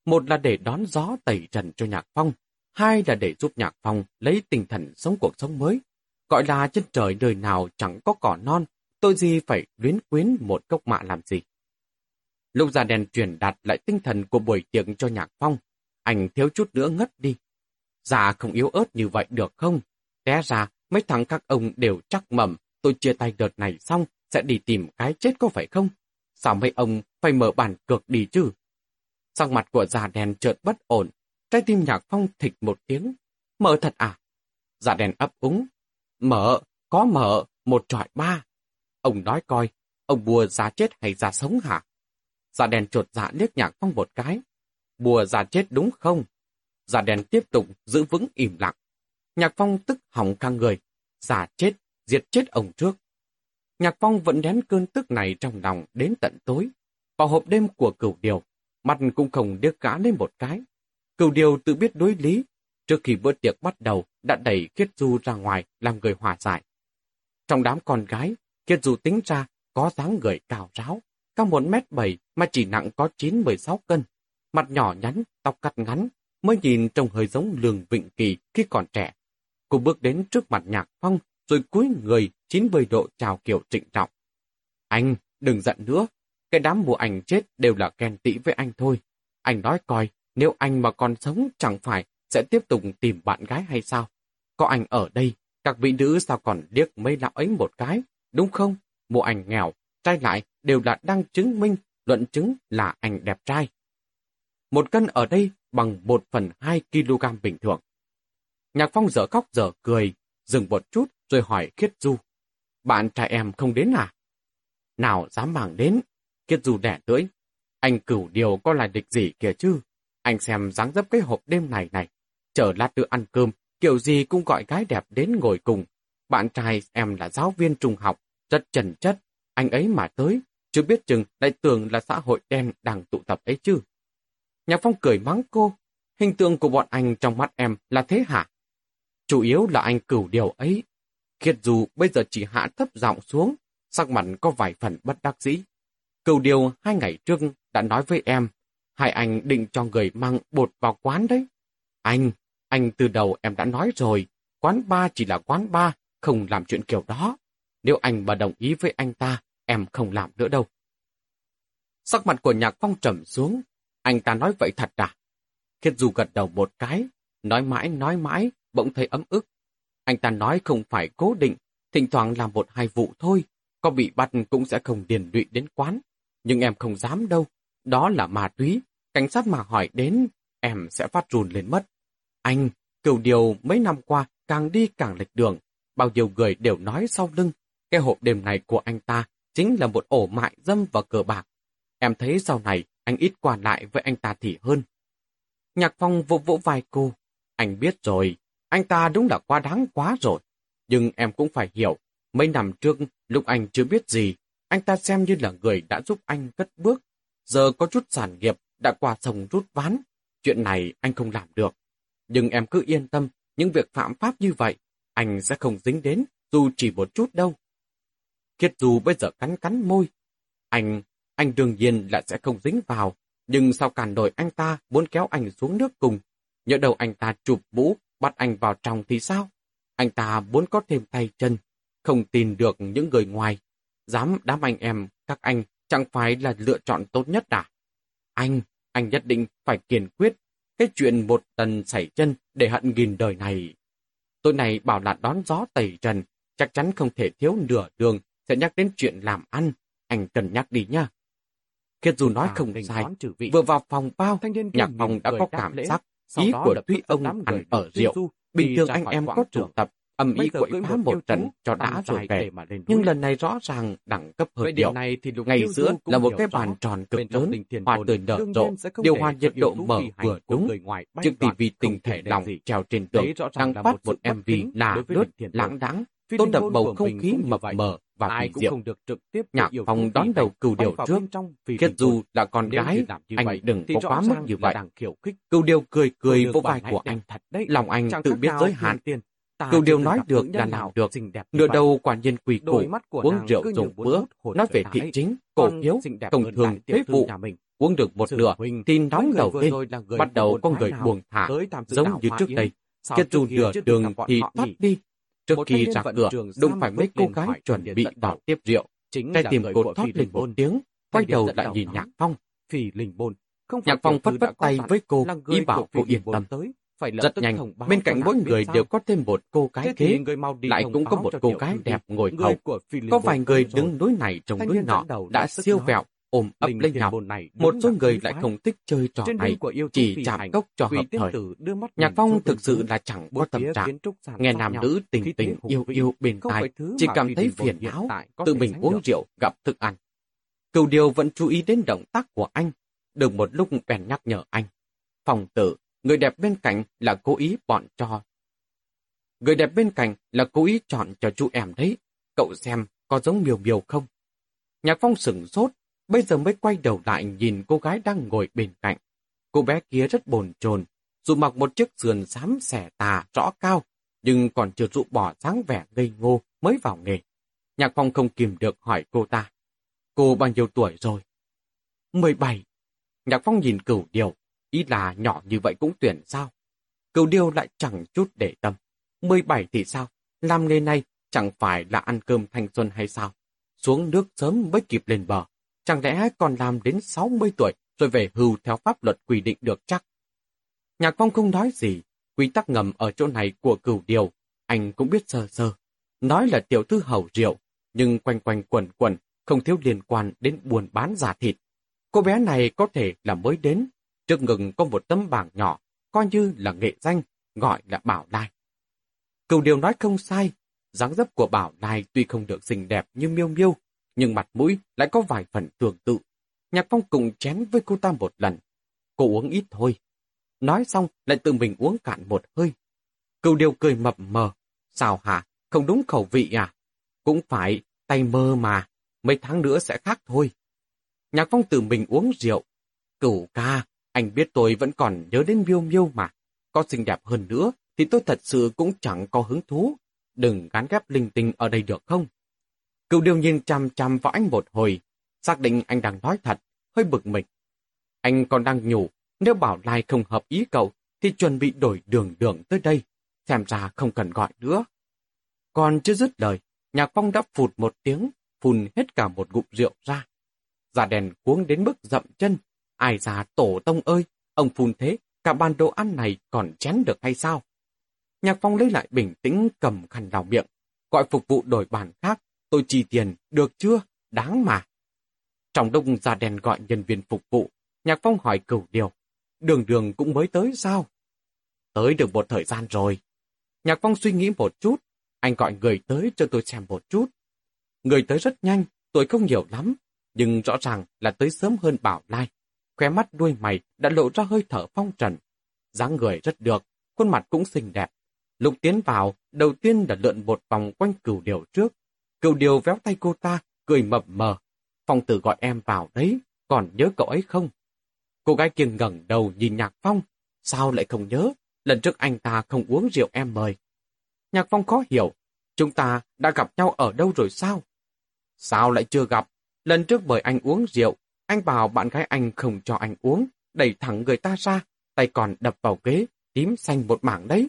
Một là để đón gió tẩy trần cho Nhạc Phong, hai là để giúp Nhạc Phong lấy tinh thần sống cuộc sống mới. Gọi là trên trời đời nào chẳng có cỏ non, tôi gì phải luyến quyến một cốc mạ làm gì. Lúc ra đèn truyền đạt lại tinh thần của buổi tiệc cho Nhạc Phong, anh thiếu chút nữa ngất đi. Già không yếu ớt như vậy được không? Té ra, mấy thằng các ông đều chắc mầm, tôi chia tay đợt này xong, sẽ đi tìm cái chết có phải không? Sao mấy ông phải mở bàn cược đi chứ? Sang mặt của già đèn chợt bất ổn, trái tim Nhạc Phong thịch một tiếng. Mở thật à? Dạ già đèn ấp úng. Mở, có mở, một trọi ba. Ông nói coi, ông bùa già chết hay già sống hả? Già đèn trột dạ liếc Nhạc Phong một cái. Bùa già chết đúng không? Già đèn tiếp tục giữ vững im lặng. Nhạc Phong tức hỏng căng người. Già chết, diệt chết ông trước. Nhạc Phong vẫn đén cơn tức này trong lòng đến tận tối. Vào hộp đêm của cửu điều, mặt cũng không điếc gã lên một cái. Cửu điều tự biết đối lý, trước khi bữa tiệc bắt đầu đã đẩy Kiết Du ra ngoài làm người hòa giải. Trong đám con gái, Kiết dù tính ra có dáng người cao ráo, cao một mét bảy mà chỉ nặng có 9-16 cân. Mặt nhỏ nhắn, tóc cắt ngắn, mới nhìn trông hơi giống lường vịnh kỳ khi còn trẻ. Cô bước đến trước mặt nhạc phong, rồi cúi người 90 độ chào kiểu trịnh trọng. Anh, đừng giận nữa, cái đám mùa ảnh chết đều là ghen tị với anh thôi. Anh nói coi, nếu anh mà còn sống chẳng phải sẽ tiếp tục tìm bạn gái hay sao? Có anh ở đây, các vị nữ sao còn điếc mấy lão ấy một cái, đúng không? Mùa ảnh nghèo, trai lại đều là đang chứng minh, luận chứng là ảnh đẹp trai. Một cân ở đây bằng một phần hai kg bình thường. Nhạc Phong dở khóc dở cười, dừng một chút rồi hỏi Khiết Du. Bạn trai em không đến à? Nào dám màng đến, Khiết Du đẻ tưỡi. Anh cửu điều có là địch gì kìa chứ? Anh xem dáng dấp cái hộp đêm này này. Chờ lát nữa ăn cơm, kiểu gì cũng gọi gái đẹp đến ngồi cùng. Bạn trai em là giáo viên trung học, rất trần chất. Anh ấy mà tới, chưa biết chừng lại tưởng là xã hội đen đang tụ tập ấy chứ. Nhạc Phong cười mắng cô. Hình tượng của bọn anh trong mắt em là thế hả? Chủ yếu là anh cửu điều ấy. Kiệt dù bây giờ chỉ hạ thấp giọng xuống, sắc mặt có vài phần bất đắc dĩ. Cửu điều hai ngày trước đã nói với em, hai anh định cho người mang bột vào quán đấy. Anh, anh từ đầu em đã nói rồi, quán ba chỉ là quán ba, không làm chuyện kiểu đó. Nếu anh mà đồng ý với anh ta, em không làm nữa đâu. Sắc mặt của nhạc phong trầm xuống, anh ta nói vậy thật à? Khiết Du gật đầu một cái, nói mãi nói mãi, bỗng thấy ấm ức. Anh ta nói không phải cố định, thỉnh thoảng làm một hai vụ thôi, có bị bắt cũng sẽ không điền lụy đến quán. Nhưng em không dám đâu, đó là ma túy, cảnh sát mà hỏi đến, em sẽ phát run lên mất. Anh, cựu điều mấy năm qua càng đi càng lệch đường, bao nhiêu người đều nói sau lưng, cái hộp đêm này của anh ta chính là một ổ mại dâm và cờ bạc. Em thấy sau này anh ít qua lại với anh ta thì hơn. Nhạc phong vỗ vỗ vai cô. Anh biết rồi, anh ta đúng là quá đáng quá rồi. Nhưng em cũng phải hiểu, mấy năm trước lúc anh chưa biết gì, anh ta xem như là người đã giúp anh cất bước. Giờ có chút sản nghiệp đã qua sông rút ván. Chuyện này anh không làm được. Nhưng em cứ yên tâm, những việc phạm pháp như vậy, anh sẽ không dính đến, dù chỉ một chút đâu. Kiệt dù bây giờ cắn cắn môi. Anh, anh đương nhiên là sẽ không dính vào, nhưng sao cản nổi anh ta muốn kéo anh xuống nước cùng? Nhớ đầu anh ta chụp mũ, bắt anh vào trong thì sao? Anh ta muốn có thêm tay chân, không tin được những người ngoài. Dám đám anh em, các anh chẳng phải là lựa chọn tốt nhất à? Anh, anh nhất định phải kiên quyết. Cái chuyện một tần xảy chân để hận nghìn đời này. Tối nay bảo là đón gió tẩy trần, chắc chắn không thể thiếu nửa đường sẽ nhắc đến chuyện làm ăn. Anh cần nhắc đi nha. Kiệt dù nói không sai, vừa vào phòng bao, nhạc phòng đã có cảm giác ý của tuy ông ăn ở rượu. Bình thường anh em có tụ tập, âm ý quậy phá một trận cho đã rồi về. Nhưng lần này rõ ràng đẳng cấp hơi điệu. Ngày giữa là một cái bàn tròn cực lớn, hoa tươi nở rộ, điều hòa nhiệt độ mở vừa đúng. Trước tivi tình thể lòng treo trên tường, đang phát một MV là lướt, lãng đắng, tôn đậm bầu không khí mập mờ và ai cũng không được trực tiếp nhạc phòng đón đầu cừu điều trước. kết dù là con gái anh đừng có quá mức như vậy. cừu điều cười cười vô vai của anh. lòng anh tự biết giới hạn. cừu điều nói được là làm được. nửa đầu quả nhiên quỳ củ uống rượu dùng bữa nói về thị chính cổ phiếu công thường thuế vụ. uống được một nửa thì nóng đầu lên bắt đầu có người buồn thả giống như trước đây kết dù nửa đường thì thoát đi Trước khi ra cửa, đụng phải mấy cô gái chuẩn bị đỏ tiếp rượu. Tay tìm cột thoát lên một tiếng, quay đầu lại nhìn Nhạc Phong. Nhạc Phong phất phất tay với cô, ý bảo cô yên tâm. Rất nhanh, bên cạnh mỗi người đều có thêm một cô gái kế, lại cũng có một cô gái đẹp ngồi hầu. Có vài người đứng núi này trông núi nọ, đã siêu vẹo, ôm ấp lấy nhau. Một số người lại không thích chơi trò này, chỉ chạm cốc cho hợp thời. Nhạc Phong thực sự là chẳng có tâm trạng. Nghe nam nữ tình tình yêu yêu bên tai, chỉ cảm thấy phiền não, tự mình uống rượu gặp thức ăn. Cửu điều vẫn chú ý đến động tác của anh, được một lúc bèn nhắc nhở anh. Phòng tử, người đẹp bên cạnh là cố ý bọn cho. Người đẹp bên cạnh là cố ý chọn cho chú em đấy. Cậu xem có giống miều miều không? Nhạc Phong sửng sốt, bây giờ mới quay đầu lại nhìn cô gái đang ngồi bên cạnh. Cô bé kia rất bồn chồn, dù mặc một chiếc sườn xám xẻ tà rõ cao, nhưng còn chưa dụ bỏ dáng vẻ ngây ngô mới vào nghề. Nhạc Phong không kìm được hỏi cô ta. Cô bao nhiêu tuổi rồi? 17. Nhạc Phong nhìn cửu điều, ý là nhỏ như vậy cũng tuyển sao? Cửu điều lại chẳng chút để tâm. 17 thì sao? Làm nghề này chẳng phải là ăn cơm thanh xuân hay sao? Xuống nước sớm mới kịp lên bờ. Chẳng lẽ còn làm đến 60 tuổi rồi về hưu theo pháp luật quy định được chắc? Nhạc Phong không nói gì, quy tắc ngầm ở chỗ này của cửu điều, anh cũng biết sơ sơ. Nói là tiểu thư hầu rượu, nhưng quanh quanh quẩn quẩn, không thiếu liên quan đến buôn bán giả thịt. Cô bé này có thể là mới đến, trước ngừng có một tấm bảng nhỏ, coi như là nghệ danh, gọi là Bảo Lai. Cửu điều nói không sai, dáng dấp của Bảo Lai tuy không được xinh đẹp như miêu miêu, nhưng mặt mũi lại có vài phần tương tự. Nhạc Phong cùng chén với cô ta một lần. Cô uống ít thôi. Nói xong lại tự mình uống cạn một hơi. Cựu điều cười mập mờ. Sao hả? Không đúng khẩu vị à? Cũng phải, tay mơ mà. Mấy tháng nữa sẽ khác thôi. Nhạc Phong tự mình uống rượu. Cửu ca, anh biết tôi vẫn còn nhớ đến miêu miêu mà. Có xinh đẹp hơn nữa thì tôi thật sự cũng chẳng có hứng thú. Đừng gán ghép linh tinh ở đây được không? Cựu điều nhìn chăm chăm vào anh một hồi, xác định anh đang nói thật, hơi bực mình. Anh còn đang nhủ, nếu bảo Lai không hợp ý cậu, thì chuẩn bị đổi đường đường tới đây, xem ra không cần gọi nữa. Còn chưa dứt lời, nhạc phong đã phụt một tiếng, phun hết cả một ngụm rượu ra. Giả đèn cuống đến mức dậm chân, ai già tổ tông ơi, ông phun thế, cả bàn đồ ăn này còn chén được hay sao? Nhạc Phong lấy lại bình tĩnh cầm khăn đào miệng, gọi phục vụ đổi bàn khác, tôi chi tiền, được chưa? Đáng mà. Trong đông ra đèn gọi nhân viên phục vụ, Nhạc Phong hỏi cửu điều, đường đường cũng mới tới sao? Tới được một thời gian rồi. Nhạc Phong suy nghĩ một chút, anh gọi người tới cho tôi xem một chút. Người tới rất nhanh, tôi không hiểu lắm, nhưng rõ ràng là tới sớm hơn Bảo Lai. Khóe mắt đuôi mày đã lộ ra hơi thở phong trần. dáng người rất được, khuôn mặt cũng xinh đẹp. Lục tiến vào, đầu tiên là lượn một vòng quanh cửu điều trước. Cửu điều véo tay cô ta, cười mập mờ. Phong tử gọi em vào đấy, còn nhớ cậu ấy không? Cô gái kia ngẩng đầu nhìn Nhạc Phong. Sao lại không nhớ? Lần trước anh ta không uống rượu em mời. Nhạc Phong khó hiểu. Chúng ta đã gặp nhau ở đâu rồi sao? Sao lại chưa gặp? Lần trước mời anh uống rượu, anh bảo bạn gái anh không cho anh uống, đẩy thẳng người ta ra, tay còn đập vào ghế, tím xanh một mảng đấy.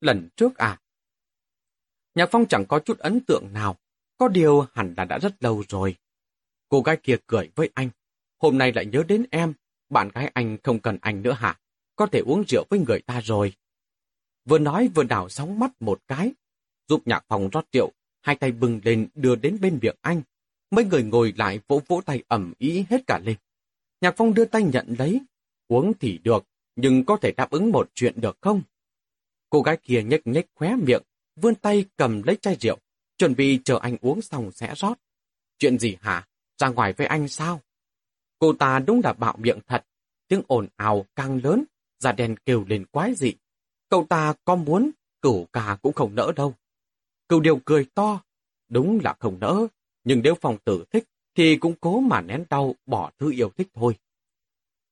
Lần trước à? Nhạc Phong chẳng có chút ấn tượng nào, có điều hẳn là đã rất lâu rồi. Cô gái kia cười với anh, hôm nay lại nhớ đến em, bạn gái anh không cần anh nữa hả? Có thể uống rượu với người ta rồi. Vừa nói vừa đảo sóng mắt một cái, giúp nhạc phòng rót rượu, hai tay bừng lên đưa đến bên miệng anh. Mấy người ngồi lại vỗ vỗ tay ẩm ý hết cả lên. Nhạc phong đưa tay nhận lấy, uống thì được, nhưng có thể đáp ứng một chuyện được không? Cô gái kia nhếch nhếch khóe miệng, vươn tay cầm lấy chai rượu, chuẩn bị chờ anh uống xong sẽ rót. Chuyện gì hả? Ra ngoài với anh sao? Cô ta đúng là bạo miệng thật, tiếng ồn ào càng lớn, da đen kêu lên quái dị. Cậu ta có muốn, cửu cà cũng không nỡ đâu. Cửu điều cười to, đúng là không nỡ, nhưng nếu phòng tử thích, thì cũng cố mà nén đau bỏ thứ yêu thích thôi.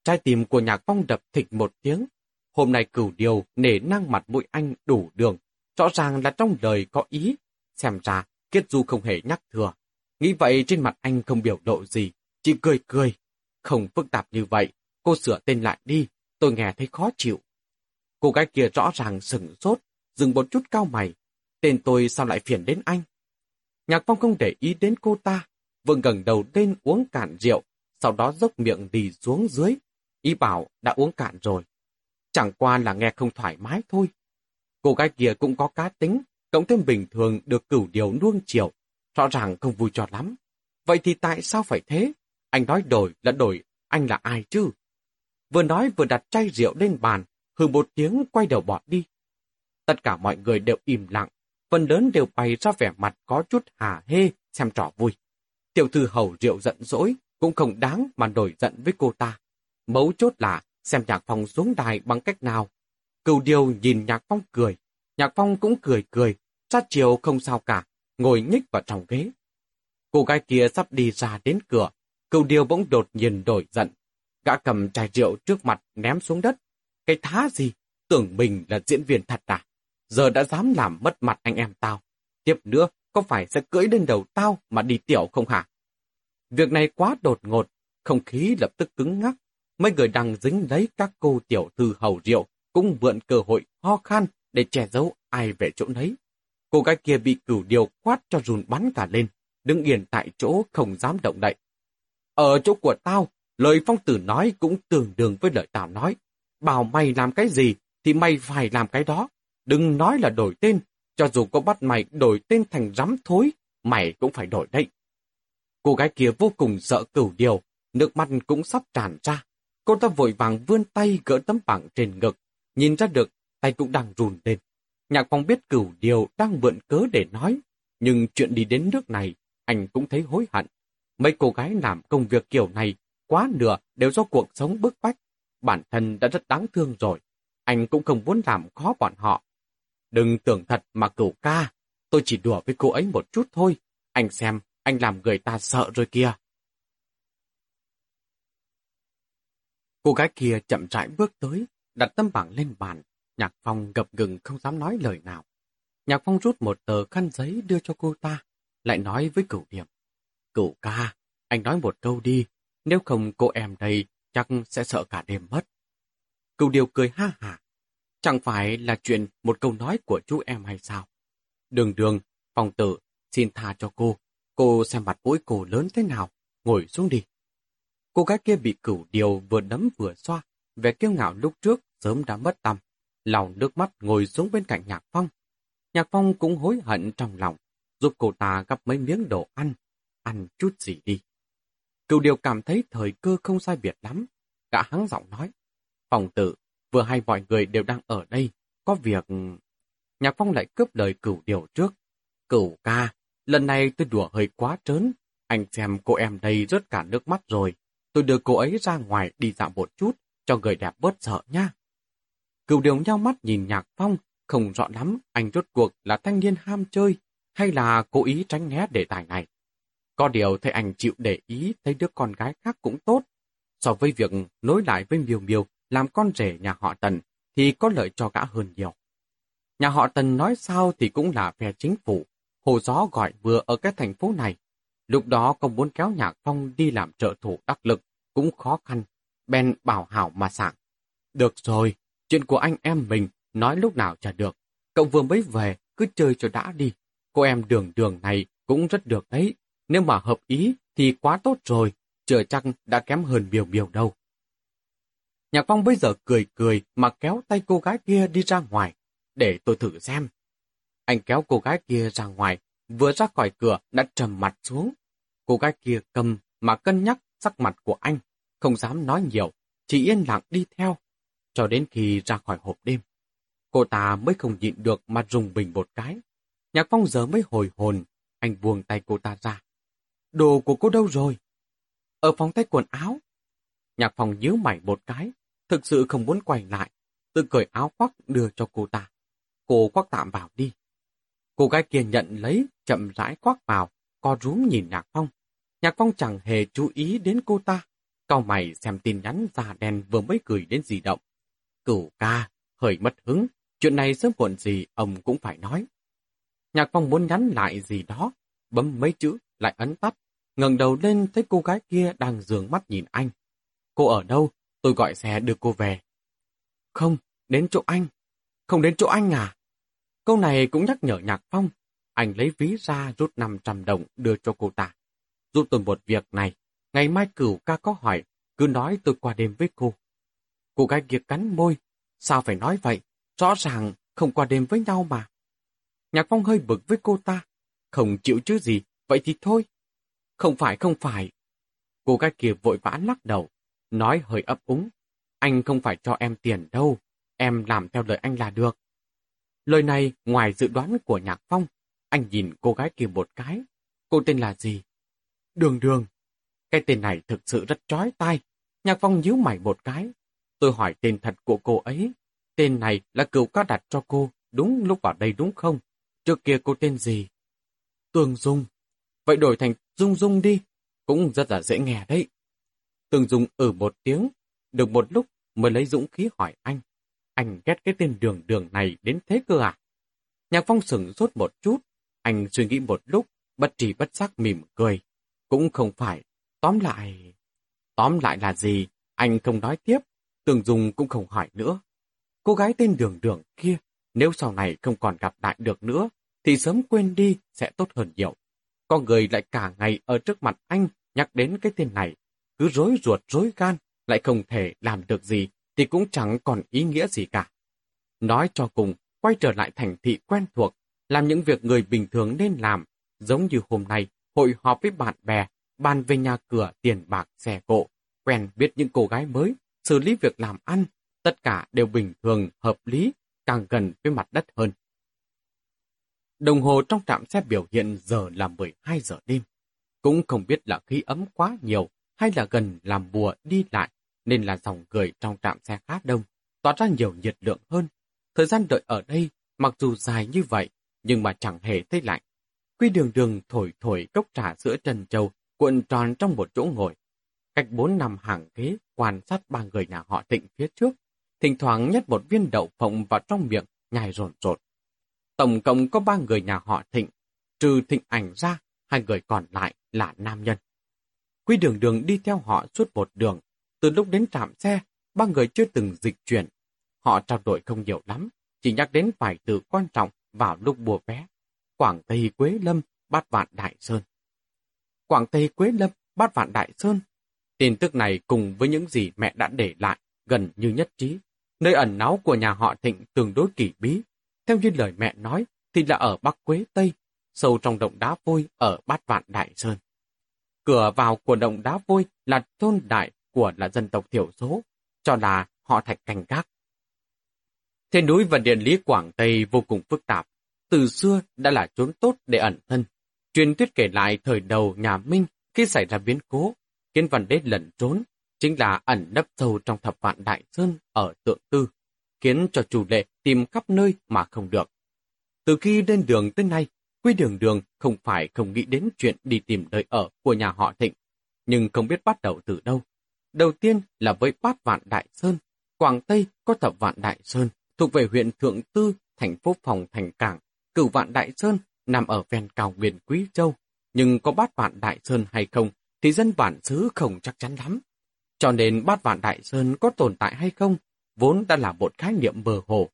Trái tim của nhạc phong đập thịch một tiếng. Hôm nay cửu điều nể năng mặt mũi anh đủ đường, rõ ràng là trong lời có ý. Xem ra, Kiết Du không hề nhắc thừa. Nghĩ vậy trên mặt anh không biểu lộ gì, chỉ cười cười. Không phức tạp như vậy, cô sửa tên lại đi, tôi nghe thấy khó chịu. Cô gái kia rõ ràng sừng sốt, dừng một chút cao mày. Tên tôi sao lại phiền đến anh? Nhạc Phong không để ý đến cô ta, vừa gần đầu lên uống cạn rượu, sau đó dốc miệng đi xuống dưới. Ý bảo đã uống cạn rồi. Chẳng qua là nghe không thoải mái thôi. Cô gái kia cũng có cá tính, cộng thêm bình thường được cửu điều nuông chiều, rõ ràng không vui cho lắm. Vậy thì tại sao phải thế? Anh nói đổi là đổi, anh là ai chứ? Vừa nói vừa đặt chai rượu lên bàn, hừ một tiếng quay đầu bỏ đi. Tất cả mọi người đều im lặng, phần lớn đều bày ra vẻ mặt có chút hà hê, xem trò vui. Tiểu thư hầu rượu giận dỗi, cũng không đáng mà nổi giận với cô ta. Mấu chốt là xem Nhạc Phong xuống đài bằng cách nào. Cửu điều nhìn Nhạc Phong cười, Nhạc Phong cũng cười cười, sát chiều không sao cả, ngồi nhích vào trong ghế. Cô gái kia sắp đi ra đến cửa, cựu điều bỗng đột nhiên đổi giận. Gã cầm chai rượu trước mặt ném xuống đất. Cái thá gì? Tưởng mình là diễn viên thật à? Giờ đã dám làm mất mặt anh em tao. Tiếp nữa, có phải sẽ cưỡi lên đầu tao mà đi tiểu không hả? Việc này quá đột ngột, không khí lập tức cứng ngắc. Mấy người đang dính lấy các cô tiểu thư hầu rượu cũng mượn cơ hội ho khan để che giấu ai về chỗ nấy. Cô gái kia bị cửu điều quát cho rùn bắn cả lên, đứng yên tại chỗ không dám động đậy. Ở chỗ của tao, lời phong tử nói cũng tương đương với lời tao nói. Bảo mày làm cái gì thì mày phải làm cái đó. Đừng nói là đổi tên, cho dù có bắt mày đổi tên thành rắm thối, mày cũng phải đổi đấy. Cô gái kia vô cùng sợ cửu điều, nước mắt cũng sắp tràn ra. Cô ta vội vàng vươn tay gỡ tấm bảng trên ngực, nhìn ra được tay cũng đang run lên. Nhạc phong biết cửu điều đang mượn cớ để nói, nhưng chuyện đi đến nước này, anh cũng thấy hối hận. Mấy cô gái làm công việc kiểu này, quá nửa đều do cuộc sống bức bách. Bản thân đã rất đáng thương rồi, anh cũng không muốn làm khó bọn họ. Đừng tưởng thật mà cửu ca, tôi chỉ đùa với cô ấy một chút thôi. Anh xem, anh làm người ta sợ rồi kìa. Cô gái kia chậm rãi bước tới, đặt tấm bảng lên bàn. Nhạc Phong gập gừng không dám nói lời nào. Nhạc Phong rút một tờ khăn giấy đưa cho cô ta, lại nói với cửu điểm. Cửu ca, anh nói một câu đi, nếu không cô em đây chắc sẽ sợ cả đêm mất. Cửu điều cười ha hả. Chẳng phải là chuyện một câu nói của chú em hay sao? Đường đường, phòng tử, xin tha cho cô. Cô xem mặt mũi cô lớn thế nào, ngồi xuống đi. Cô gái kia bị cửu điều vừa đấm vừa xoa, vẻ kiêu ngạo lúc trước sớm đã mất tâm, lòng nước mắt ngồi xuống bên cạnh Nhạc Phong. Nhạc Phong cũng hối hận trong lòng, giúp cô ta gấp mấy miếng đồ ăn, ăn chút gì đi. Cựu điều cảm thấy thời cơ không sai biệt lắm, gã hắng giọng nói. Phòng tử, vừa hay mọi người đều đang ở đây, có việc... Nhạc Phong lại cướp lời cửu điều trước. Cửu ca, lần này tôi đùa hơi quá trớn. Anh xem cô em đây rớt cả nước mắt rồi. Tôi đưa cô ấy ra ngoài đi dạo một chút, cho người đẹp bớt sợ nha. Cửu đều nhau mắt nhìn Nhạc Phong, không rõ lắm anh rốt cuộc là thanh niên ham chơi, hay là cố ý tránh né đề tài này. Có điều thấy anh chịu để ý thấy đứa con gái khác cũng tốt. So với việc nối lại với Miêu Miêu làm con rể nhà họ Tần thì có lợi cho gã hơn nhiều. Nhà họ Tần nói sao thì cũng là phe chính phủ. Hồ gió gọi vừa ở cái thành phố này. Lúc đó công muốn kéo Nhạc Phong đi làm trợ thủ đắc lực cũng khó khăn. Ben bảo hảo mà sảng. Được rồi, chuyện của anh em mình nói lúc nào chả được. Cậu vừa mới về, cứ chơi cho đã đi. Cô em đường đường này cũng rất được đấy. Nếu mà hợp ý thì quá tốt rồi, chờ chắc đã kém hơn biểu biểu đâu. Nhạc Phong bây giờ cười cười mà kéo tay cô gái kia đi ra ngoài, để tôi thử xem. Anh kéo cô gái kia ra ngoài, vừa ra khỏi cửa đã trầm mặt xuống. Cô gái kia cầm mà cân nhắc sắc mặt của anh, không dám nói nhiều, chỉ yên lặng đi theo, cho đến khi ra khỏi hộp đêm. Cô ta mới không nhịn được mà rùng bình một cái. Nhạc Phong giờ mới hồi hồn, anh buông tay cô ta ra. Đồ của cô đâu rồi? Ở phòng tay quần áo. Nhạc Phong nhíu mày một cái, thực sự không muốn quay lại, tự cởi áo khoác đưa cho cô ta. Cô khoác tạm vào đi. Cô gái kia nhận lấy, chậm rãi khoác vào, co rúm nhìn Nhạc Phong. Nhạc Phong chẳng hề chú ý đến cô ta. Cao mày xem tin nhắn già đen vừa mới gửi đến di động. Cửu ca, hơi mất hứng, chuyện này sớm muộn gì ông cũng phải nói. Nhạc Phong muốn nhắn lại gì đó, bấm mấy chữ, lại ấn tắt, ngẩng đầu lên thấy cô gái kia đang dường mắt nhìn anh. Cô ở đâu? Tôi gọi xe đưa cô về. Không, đến chỗ anh. Không đến chỗ anh à? Câu này cũng nhắc nhở Nhạc Phong. Anh lấy ví ra rút 500 đồng đưa cho cô ta. Giúp tôi một việc này. Ngày mai cửu ca có hỏi, cứ nói tôi qua đêm với cô. Cô gái kia cắn môi. Sao phải nói vậy? Rõ ràng không qua đêm với nhau mà. Nhạc Phong hơi bực với cô ta. Không chịu chứ gì, vậy thì thôi. Không phải, không phải. Cô gái kia vội vã lắc đầu, nói hơi ấp úng. Anh không phải cho em tiền đâu, em làm theo lời anh là được. Lời này ngoài dự đoán của Nhạc Phong, anh nhìn cô gái kia một cái. Cô tên là gì? Đường Đường. Cái tên này thực sự rất chói tai. Nhạc Phong nhíu mày một cái. Tôi hỏi tên thật của cô ấy. Tên này là cựu ca đặt cho cô, đúng lúc vào đây đúng không? Trước kia cô tên gì? Tường Dung. Vậy đổi thành Dung Dung đi. Cũng rất là dễ nghe đấy. Tường Dung ở một tiếng, được một lúc mới lấy dũng khí hỏi anh. Anh ghét cái tên đường đường này đến thế cơ à? Nhạc Phong sửng rốt một chút, anh suy nghĩ một lúc, bất trì bất giác mỉm cười. Cũng không phải, tóm lại... Tóm lại là gì? Anh không nói tiếp, Tường Dung cũng không hỏi nữa. Cô gái tên đường đường kia, nếu sau này không còn gặp lại được nữa, thì sớm quên đi sẽ tốt hơn nhiều. Con người lại cả ngày ở trước mặt anh nhắc đến cái tên này, cứ rối ruột rối gan, lại không thể làm được gì, thì cũng chẳng còn ý nghĩa gì cả. Nói cho cùng, quay trở lại thành thị quen thuộc, làm những việc người bình thường nên làm, giống như hôm nay, hội họp với bạn bè, bàn về nhà cửa, tiền bạc, xe cộ, quen biết những cô gái mới, xử lý việc làm ăn, tất cả đều bình thường, hợp lý, càng gần với mặt đất hơn. Đồng hồ trong trạm xe biểu hiện giờ là 12 giờ đêm. Cũng không biết là khí ấm quá nhiều hay là gần làm bùa đi lại nên là dòng người trong trạm xe khá đông, tỏa ra nhiều nhiệt lượng hơn. Thời gian đợi ở đây mặc dù dài như vậy nhưng mà chẳng hề thấy lạnh. Quy đường đường thổi thổi cốc trà sữa trần châu cuộn tròn trong một chỗ ngồi. Cách bốn năm hàng ghế quan sát ba người nhà họ tịnh phía trước, thỉnh thoảng nhét một viên đậu phộng vào trong miệng nhai rồn rột. Tổng cộng có ba người nhà họ thịnh, trừ thịnh ảnh ra, hai người còn lại là nam nhân. Quy đường đường đi theo họ suốt một đường. Từ lúc đến trạm xe, ba người chưa từng dịch chuyển. Họ trao đổi không nhiều lắm, chỉ nhắc đến vài từ quan trọng vào lúc mua vé. Quảng Tây Quế Lâm, Bát Vạn Đại Sơn. Quảng Tây Quế Lâm, Bát Vạn Đại Sơn. Tin tức này cùng với những gì mẹ đã để lại gần như nhất trí. Nơi ẩn náu của nhà họ Thịnh tương đối kỳ bí. Theo như lời mẹ nói, thì là ở Bắc Quế Tây, sâu trong động đá vôi ở Bát Vạn Đại Sơn. Cửa vào của động đá vôi là thôn đại của là dân tộc thiểu số, cho là họ thạch canh gác. Thiên núi và địa lý Quảng Tây vô cùng phức tạp, từ xưa đã là chốn tốt để ẩn thân. Truyền thuyết kể lại thời đầu nhà Minh khi xảy ra biến cố, kiến văn đế lẩn trốn, chính là ẩn nấp sâu trong thập vạn đại sơn ở tượng tư, khiến cho chủ lệ tìm khắp nơi mà không được. Từ khi lên đường tới nay, Quy đường đường không phải không nghĩ đến chuyện đi tìm nơi ở của nhà họ Thịnh, nhưng không biết bắt đầu từ đâu. Đầu tiên là với bát vạn Đại Sơn, Quảng Tây có thập vạn Đại Sơn, thuộc về huyện Thượng Tư, thành phố Phòng Thành Cảng, cửu vạn Đại Sơn nằm ở ven cao nguyên Quý Châu, nhưng có bát vạn Đại Sơn hay không thì dân bản xứ không chắc chắn lắm. Cho nên bát vạn Đại Sơn có tồn tại hay không, vốn đã là một khái niệm mơ hồ.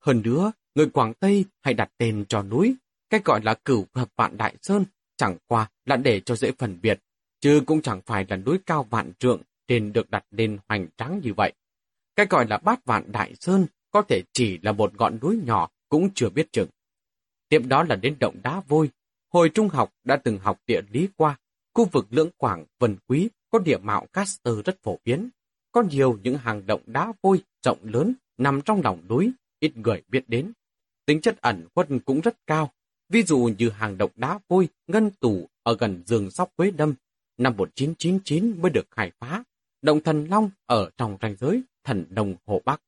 Hơn nữa, người Quảng Tây hay đặt tên cho núi cái gọi là cửu hợp vạn đại sơn chẳng qua là để cho dễ phân biệt, chứ cũng chẳng phải là núi cao vạn trượng nên được đặt lên hoành tráng như vậy. Cái gọi là bát vạn đại sơn có thể chỉ là một ngọn núi nhỏ cũng chưa biết chừng. Tiếp đó là đến động đá vôi. Hồi trung học đã từng học địa lý qua, khu vực lưỡng quảng, vân quý có địa mạo Caster rất phổ biến. Có nhiều những hàng động đá vôi rộng lớn nằm trong lòng núi, ít người biết đến. Tính chất ẩn khuất cũng rất cao, Ví dụ như hàng động đá vôi, ngân tủ ở gần rừng sóc Quế Đâm, năm 1999 mới được khai phá. Động Thần Long ở trong ranh giới Thần Đồng Hồ Bắc.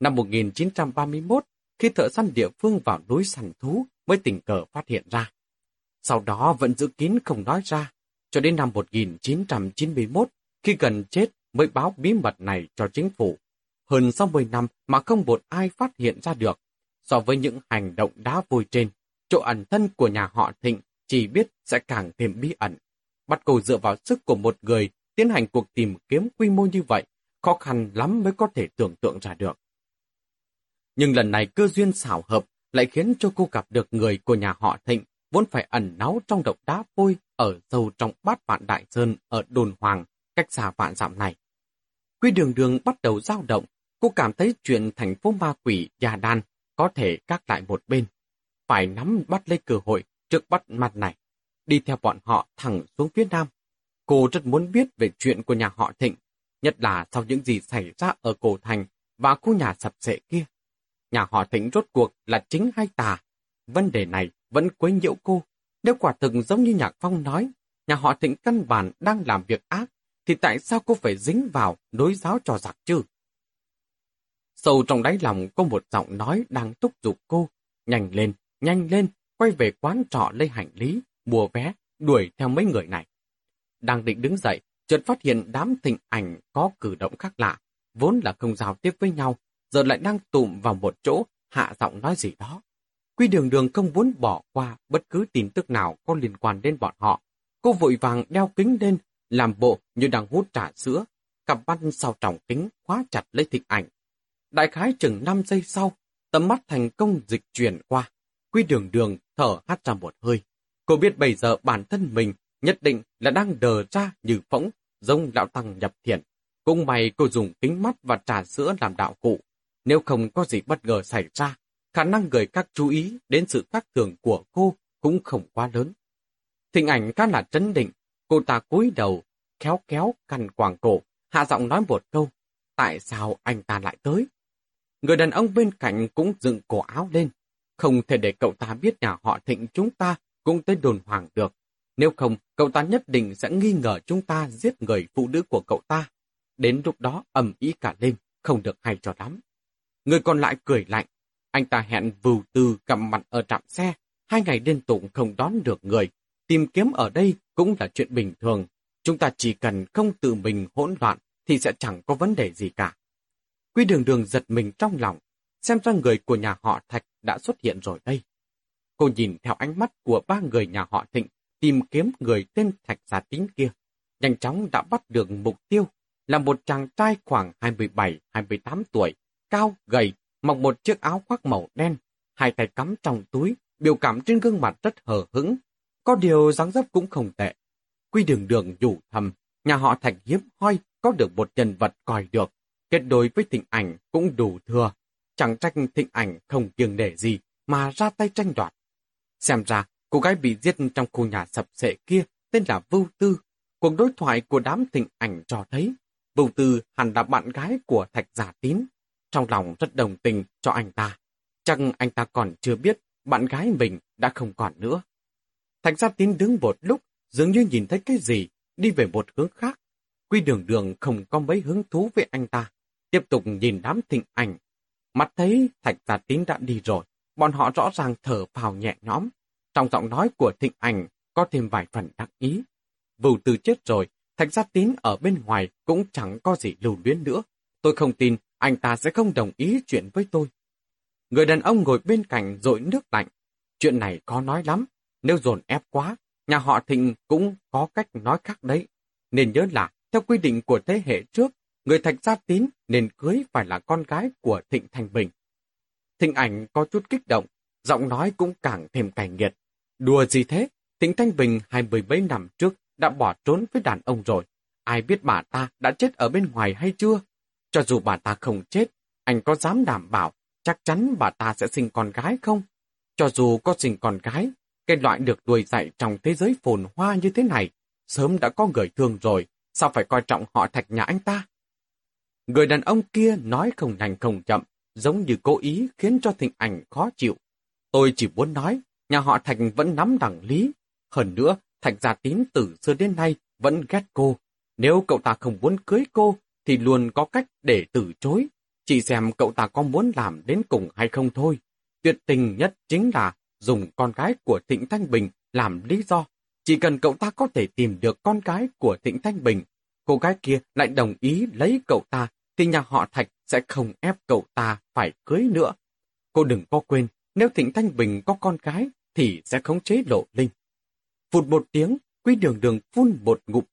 Năm 1931, khi thợ săn địa phương vào núi săn thú mới tình cờ phát hiện ra. Sau đó vẫn giữ kín không nói ra, cho đến năm 1991, khi gần chết mới báo bí mật này cho chính phủ. Hơn 60 năm mà không một ai phát hiện ra được. So với những hành động đá vôi trên, chỗ ẩn thân của nhà họ Thịnh chỉ biết sẽ càng thêm bí ẩn. Bắt cầu dựa vào sức của một người tiến hành cuộc tìm kiếm quy mô như vậy, khó khăn lắm mới có thể tưởng tượng ra được. Nhưng lần này cơ duyên xảo hợp lại khiến cho cô gặp được người của nhà họ Thịnh vốn phải ẩn náu trong động đá vôi ở sâu trong bát vạn đại sơn ở đồn hoàng, cách xa vạn dặm này. Quy đường đường bắt đầu dao động, cô cảm thấy chuyện thành phố ma quỷ già đan có thể các lại một bên phải nắm bắt lấy cơ hội trước bắt mặt này, đi theo bọn họ thẳng xuống phía nam. Cô rất muốn biết về chuyện của nhà họ Thịnh, nhất là sau những gì xảy ra ở cổ thành và khu nhà sập sệ kia. Nhà họ Thịnh rốt cuộc là chính hay tà? Vấn đề này vẫn quấy nhiễu cô. Nếu quả thực giống như Nhạc Phong nói, nhà họ Thịnh căn bản đang làm việc ác, thì tại sao cô phải dính vào đối giáo trò giặc chứ? Sâu trong đáy lòng có một giọng nói đang thúc giục cô, nhanh lên, nhanh lên, quay về quán trọ lấy hành lý, mua vé, đuổi theo mấy người này. Đang định đứng dậy, chợt phát hiện đám thịnh ảnh có cử động khác lạ, vốn là không giao tiếp với nhau, giờ lại đang tụm vào một chỗ, hạ giọng nói gì đó. Quy đường đường không muốn bỏ qua bất cứ tin tức nào có liên quan đến bọn họ. Cô vội vàng đeo kính lên, làm bộ như đang hút trà sữa, cặp mắt sau tròng kính khóa chặt lấy thịnh ảnh. Đại khái chừng 5 giây sau, tầm mắt thành công dịch chuyển qua. Quy đường đường thở hắt ra một hơi. Cô biết bây giờ bản thân mình nhất định là đang đờ ra như phỗng, giống lão tăng nhập thiện. Cũng may cô dùng kính mắt và trà sữa làm đạo cụ. Nếu không có gì bất ngờ xảy ra, khả năng người các chú ý đến sự khác thường của cô cũng không quá lớn. Thịnh ảnh khá là trấn định, cô ta cúi đầu, khéo kéo cằn quàng cổ, hạ giọng nói một câu, tại sao anh ta lại tới? Người đàn ông bên cạnh cũng dựng cổ áo lên, không thể để cậu ta biết nhà họ thịnh chúng ta cũng tới đồn hoàng được. Nếu không, cậu ta nhất định sẽ nghi ngờ chúng ta giết người phụ nữ của cậu ta. Đến lúc đó ầm ý cả lên, không được hay cho lắm. Người còn lại cười lạnh. Anh ta hẹn vưu tư gặp mặt ở trạm xe. Hai ngày liên tục không đón được người. Tìm kiếm ở đây cũng là chuyện bình thường. Chúng ta chỉ cần không tự mình hỗn loạn thì sẽ chẳng có vấn đề gì cả. Quy đường đường giật mình trong lòng, xem ra người của nhà họ Thạch đã xuất hiện rồi đây. Cô nhìn theo ánh mắt của ba người nhà họ Thịnh, tìm kiếm người tên Thạch Gia tính kia. Nhanh chóng đã bắt được mục tiêu, là một chàng trai khoảng 27-28 tuổi, cao, gầy, mặc một chiếc áo khoác màu đen, hai tay cắm trong túi, biểu cảm trên gương mặt rất hờ hững. Có điều dáng dấp cũng không tệ. Quy đường đường dù thầm, nhà họ Thạch hiếm hoi có được một nhân vật coi được. kết đôi với thịnh ảnh cũng đủ thừa. Chẳng trách thịnh ảnh không kiêng nể gì mà ra tay tranh đoạt. Xem ra, cô gái bị giết trong khu nhà sập sệ kia tên là Vưu Tư. Cuộc đối thoại của đám thịnh ảnh cho thấy Vưu Tư hẳn là bạn gái của Thạch Giả Tín. Trong lòng rất đồng tình cho anh ta. Chắc anh ta còn chưa biết bạn gái mình đã không còn nữa. Thành Gia Tín đứng một lúc, dường như nhìn thấy cái gì, đi về một hướng khác. Quy đường đường không có mấy hứng thú với anh ta, tiếp tục nhìn đám thịnh ảnh. Mặt thấy Thạch Gia Tín đã đi rồi, bọn họ rõ ràng thở phào nhẹ nhõm. Trong giọng nói của thịnh ảnh có thêm vài phần đắc ý. Vù từ chết rồi, Thạch Gia Tín ở bên ngoài cũng chẳng có gì lưu luyến nữa. Tôi không tin anh ta sẽ không đồng ý chuyện với tôi. Người đàn ông ngồi bên cạnh rội nước lạnh. Chuyện này có nói lắm, nếu dồn ép quá, nhà họ Thịnh cũng có cách nói khác đấy. Nên nhớ là, theo quy định của thế hệ trước, người Thạch Gia Tín nên cưới phải là con gái của Thịnh Thành Bình. Thịnh ảnh có chút kích động, giọng nói cũng càng thêm cảnh nghiệt. Đùa gì thế? Thịnh Thanh Bình hai mươi mấy năm trước đã bỏ trốn với đàn ông rồi. Ai biết bà ta đã chết ở bên ngoài hay chưa? Cho dù bà ta không chết, anh có dám đảm bảo chắc chắn bà ta sẽ sinh con gái không? Cho dù có sinh con gái, cái loại được nuôi dạy trong thế giới phồn hoa như thế này, sớm đã có người thương rồi, sao phải coi trọng họ thạch nhà anh ta? Người đàn ông kia nói không nhanh không chậm, giống như cố ý khiến cho thịnh ảnh khó chịu. Tôi chỉ muốn nói, nhà họ thạch vẫn nắm đẳng lý. Hơn nữa, thạch gia tín từ xưa đến nay vẫn ghét cô. Nếu cậu ta không muốn cưới cô, thì luôn có cách để từ chối. Chỉ xem cậu ta có muốn làm đến cùng hay không thôi. Tuyệt tình nhất chính là dùng con gái của Thịnh Thanh Bình làm lý do. Chỉ cần cậu ta có thể tìm được con gái của Thịnh Thanh Bình, cô gái kia lại đồng ý lấy cậu ta, thì nhà họ Thạch sẽ không ép cậu ta phải cưới nữa. Cô đừng có quên, nếu Thịnh Thanh Bình có con gái, thì sẽ không chế lộ linh. Phụt một tiếng, quý đường đường phun bột ngụm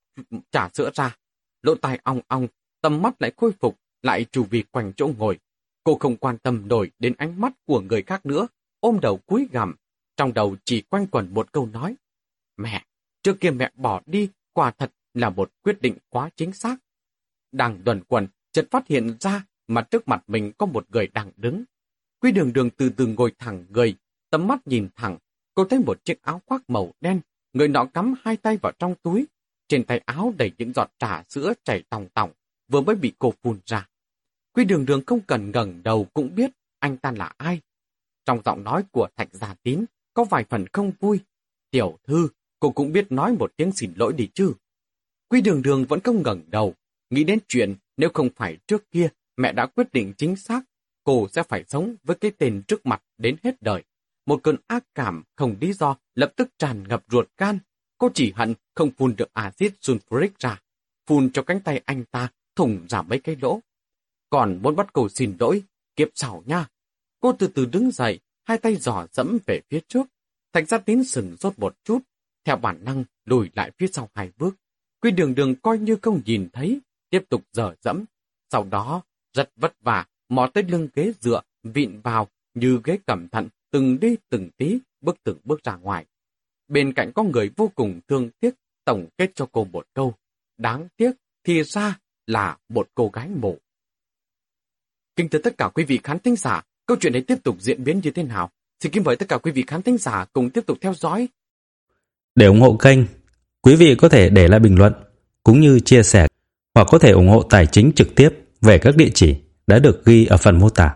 trả sữa ra. Lỗ tai ong ong, tầm mắt lại khôi phục, lại chủ vì quanh chỗ ngồi. Cô không quan tâm nổi đến ánh mắt của người khác nữa, ôm đầu cúi gằm. Trong đầu chỉ quanh quẩn một câu nói. Mẹ, trước kia mẹ bỏ đi, quả thật là một quyết định quá chính xác. Đang tuần quần, chợt phát hiện ra mà trước mặt mình có một người đang đứng. Quy đường đường từ từ ngồi thẳng người, tấm mắt nhìn thẳng, cô thấy một chiếc áo khoác màu đen, người nọ cắm hai tay vào trong túi. Trên tay áo đầy những giọt trà sữa chảy tòng tòng, vừa mới bị cô phun ra. Quy đường đường không cần ngẩng đầu cũng biết anh ta là ai. Trong giọng nói của Thạch Gia Tín có vài phần không vui. Tiểu thư, cô cũng biết nói một tiếng xin lỗi đi chứ. Quy đường đường vẫn không ngẩng đầu, nghĩ đến chuyện nếu không phải trước kia mẹ đã quyết định chính xác, cô sẽ phải sống với cái tên trước mặt đến hết đời. Một cơn ác cảm không lý do lập tức tràn ngập ruột gan. Cô chỉ hận không phun được axit sulfuric ra, phun cho cánh tay anh ta thủng ra mấy cái lỗ. Còn muốn bắt cầu xin lỗi, kiếp sau nha. Cô từ từ đứng dậy, hai tay giỏ dẫm về phía trước. Thạch gia tín sừng rốt một chút, theo bản năng lùi lại phía sau hai bước. Quy đường đường coi như không nhìn thấy, tiếp tục dở dẫm. Sau đó, rất vất vả, mò tới lưng ghế dựa, vịn vào, như ghế cẩn thận, từng đi từng tí, bước từng bước ra ngoài. Bên cạnh có người vô cùng thương tiếc, tổng kết cho cô một câu. Đáng tiếc, thì ra là một cô gái mộ. Kính thưa tất cả quý vị khán thính giả, câu chuyện ấy tiếp tục diễn biến như thế nào? Xin kính mời tất cả quý vị khán thính giả cùng tiếp tục theo dõi. Để ủng hộ kênh, quý vị có thể để lại bình luận, cũng như chia sẻ, hoặc có thể ủng hộ tài chính trực tiếp về các địa chỉ đã được ghi ở phần mô tả.